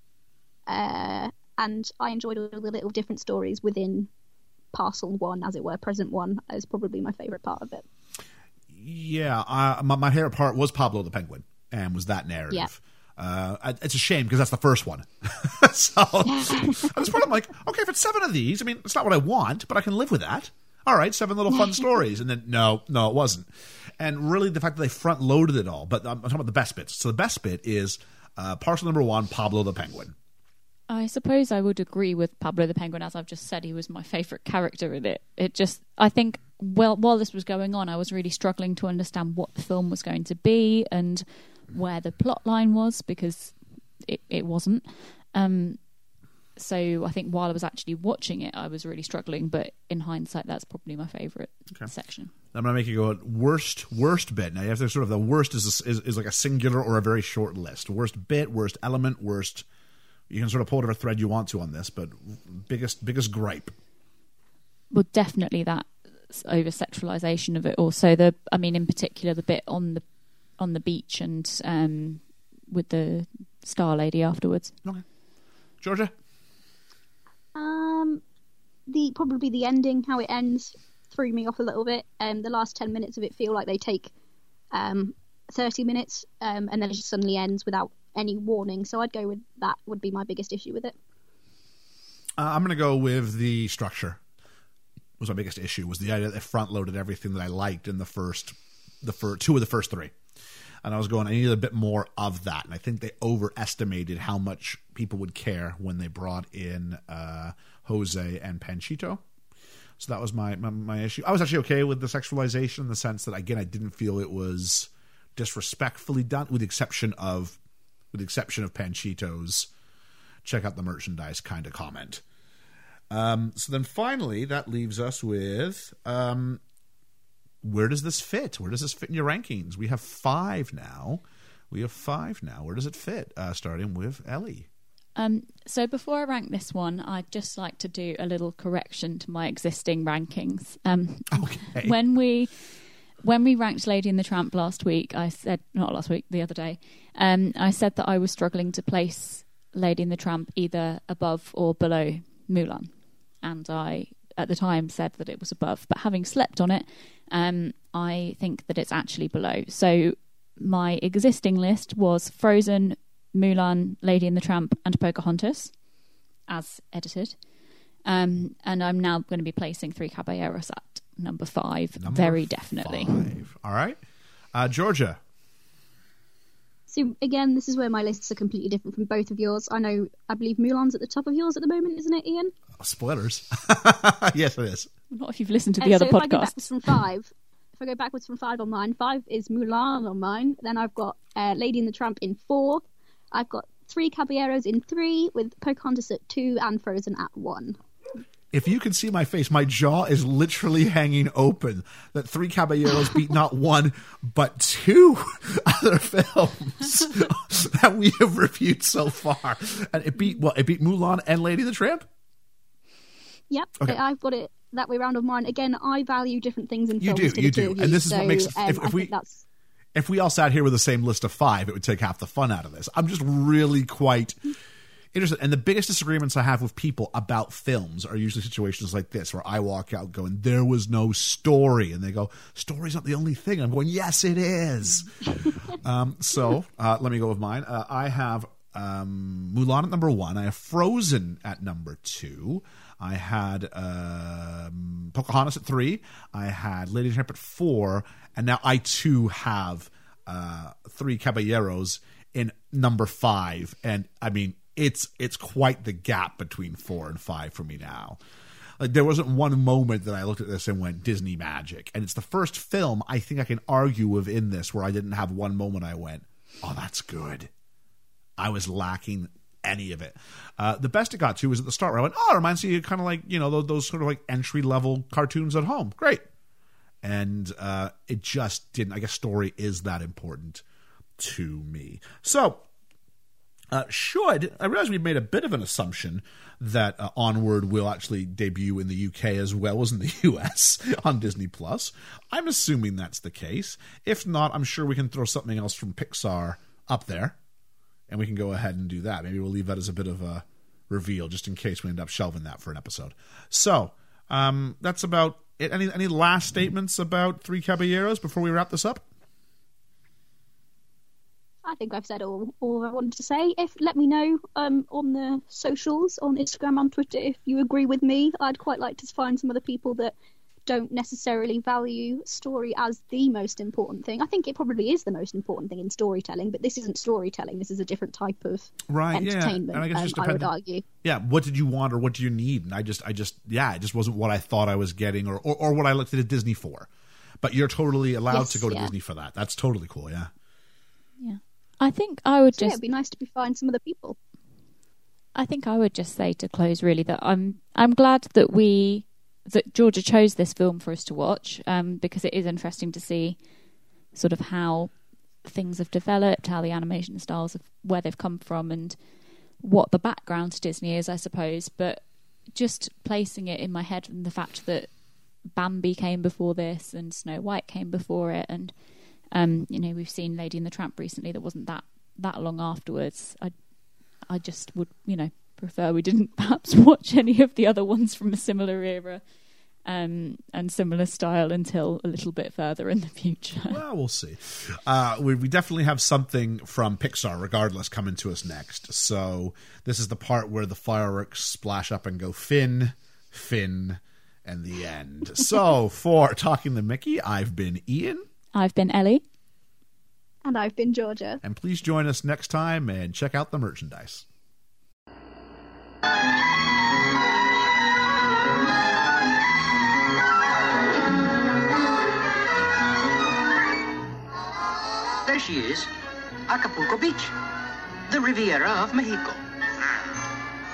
uh, and I enjoyed all the little different stories within Parcel One, as it were. Present One is probably my favourite part of it. Yeah, uh, my, my favorite part was Pablo the Penguin and was that narrative. Yeah. Uh, it's a shame because that's the first one. so at this point, I'm like, okay, if it's seven of these, I mean, it's not what I want, but I can live with that. All right, seven little fun stories, and then no, no, it wasn't. And really, the fact that they front loaded it all. But I'm talking about the best bits. So the best bit is uh, parcel number one, Pablo the Penguin. I suppose I would agree with Pablo the Penguin, as I've just said, he was my favourite character in it. It just, I think, well, while this was going on, I was really struggling to understand what the film was going to be and where the plot line was because it, it wasn't. Um, so I think while I was actually watching it, I was really struggling. But in hindsight, that's probably my favourite section. I'm gonna make you go worst worst bit. Now you have to sort of the worst is, is is like a singular or a very short list. Worst bit, worst element, worst. You can sort of pull whatever thread you want to on this, but biggest biggest gripe. Well, definitely that over sexualization of it. Also, the I mean, in particular, the bit on the on the beach and um, with the star lady afterwards. Okay, Georgia. Um, the probably the ending, how it ends, threw me off a little bit. Um, the last ten minutes of it feel like they take um thirty minutes, um, and then it just suddenly ends without any warning. So I'd go with that. Would be my biggest issue with it. Uh, I'm gonna go with the structure. Was my biggest issue was the idea that front loaded everything that I liked in the first, the first two of the first three, and I was going. I needed a bit more of that, and I think they overestimated how much people would care when they brought in uh, Jose and Panchito. So that was my, my my issue. I was actually okay with the sexualization in the sense that again I didn't feel it was disrespectfully done, with the exception of with the exception of Panchito's check out the merchandise kind of comment. Um, so then finally, that leaves us with um, where does this fit? Where does this fit in your rankings? We have five now. We have five now. Where does it fit? Uh, starting with Ellie. Um, so before I rank this one, I'd just like to do a little correction to my existing rankings. Um, Okay. when we when we ranked Lady and the Tramp last week, I said not last week, the other day. Um, I said that I was struggling to place Lady and the Tramp either above or below Mulan, and I at the time said that it was above. But having slept on it, um, I think that it's actually below. So my existing list was Frozen, Mulan, Lady and the Tramp, and Pocahontas, as edited. Um, and I'm now going to be placing Three Caballeros at number five, Number very definitely. Five. All right. Uh, Georgia. So again, this is where my lists are completely different from both of yours. I know, I believe Mulan's at the top of yours at the moment, isn't it, Ian? Oh, spoilers. yes, it is. Not if you've listened to Uh, the so other if I go podcasts. back from five, if I go backwards from five on mine, five is Mulan on mine. Then I've got uh, Lady and the Tramp in four. I've got three Caballeros in three, with Pocahontas at two and Frozen at one. If you can see my face, my jaw is literally hanging open. That Three Caballeros beat not one, but two other films that we have reviewed so far. And it beat what? It beat Mulan and Lady the Tramp? Yep, Okay. I've got it that way round of mine. Again, I value different things in You films. do, to the you do. And this is what so, makes- Um, if- if we- that's if we all sat here with the same list of five, it would take half the fun out of this. I'm just really quite interested. And the biggest disagreements I have with people about films are usually situations like this, where I walk out going, "There was no story," and they go, "Story's not the only thing." I'm going, "Yes, it is." um, so uh, let me go with mine. Uh, I have um, Mulan at number one. I have Frozen at number two. I had um, Pocahontas at three. I had Lady Tramp at four, and now I too have uh, three Caballeros in number five. And I mean, it's it's quite the gap between four and five for me now. Like there wasn't one moment that I looked at this and went Disney magic, and it's the first film I think I can argue within this where I didn't have one moment I went, "Oh, that's good." I was lacking any of it. Uh, the best it got to was at the start where I went, "Oh, it reminds me of kind of like you know those, those sort of like entry level cartoons at home." Great, and uh, it just didn't. I guess story is that important to me. So uh, should I realize we've made a bit of an assumption that uh, Onward will actually debut in the UK as well as in the US on Disney Plus. I'm assuming that's the case. If not, I'm sure we can throw something else from Pixar up there, and we can go ahead and do that. Maybe we'll leave that as a bit of a reveal, just in case we end up shelving that for an episode. So um, that's about it. Any any last statements about Three Caballeros before we wrap this up? I think I've said all, all I wanted to say. If let me know um, on the socials, on Instagram, on Twitter, if you agree with me. I'd quite like to find some other people that don't necessarily value story as the most important thing. I think it probably is the most important thing in storytelling, but this isn't storytelling. This is a different type of Right, yeah. entertainment. And I guess um, just I would argue. yeah what did you want or what do you need and i just i just yeah it just wasn't what i thought i was getting or or, or what i looked at disney for but you're totally allowed Yes, to go to yeah. disney for that that's totally cool yeah Yeah. I think I would So yeah, it'd be nice to be find some other people. I think I would just say to close really that I'm I'm glad that we that Georgia chose this film for us to watch um, because it is interesting to see sort of how things have developed, how the animation styles, have, where they've come from, and what the background to Disney is, I suppose. But just placing it in my head and the fact that Bambi came before this and Snow White came before it, and um, you know we've seen Lady and the Tramp recently that wasn't that that long afterwards. I I just would, you know, prefer we didn't perhaps watch any of the other ones from a similar era um, and similar style until a little bit further in the future. well we'll see uh we, we definitely have something from pixar regardless coming to us next so this is the part where the fireworks splash up and go fin fin and the end so for talking to mickey i've been ian I've been Ellie. And I've been Georgia. and please join us next time and check out the merchandise There she is, Acapulco Beach, the Riviera of Mexico.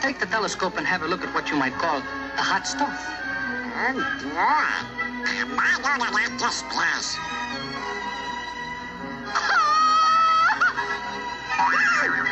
Take the telescope and have a look at what you might call the hot stuff. Why don't just place?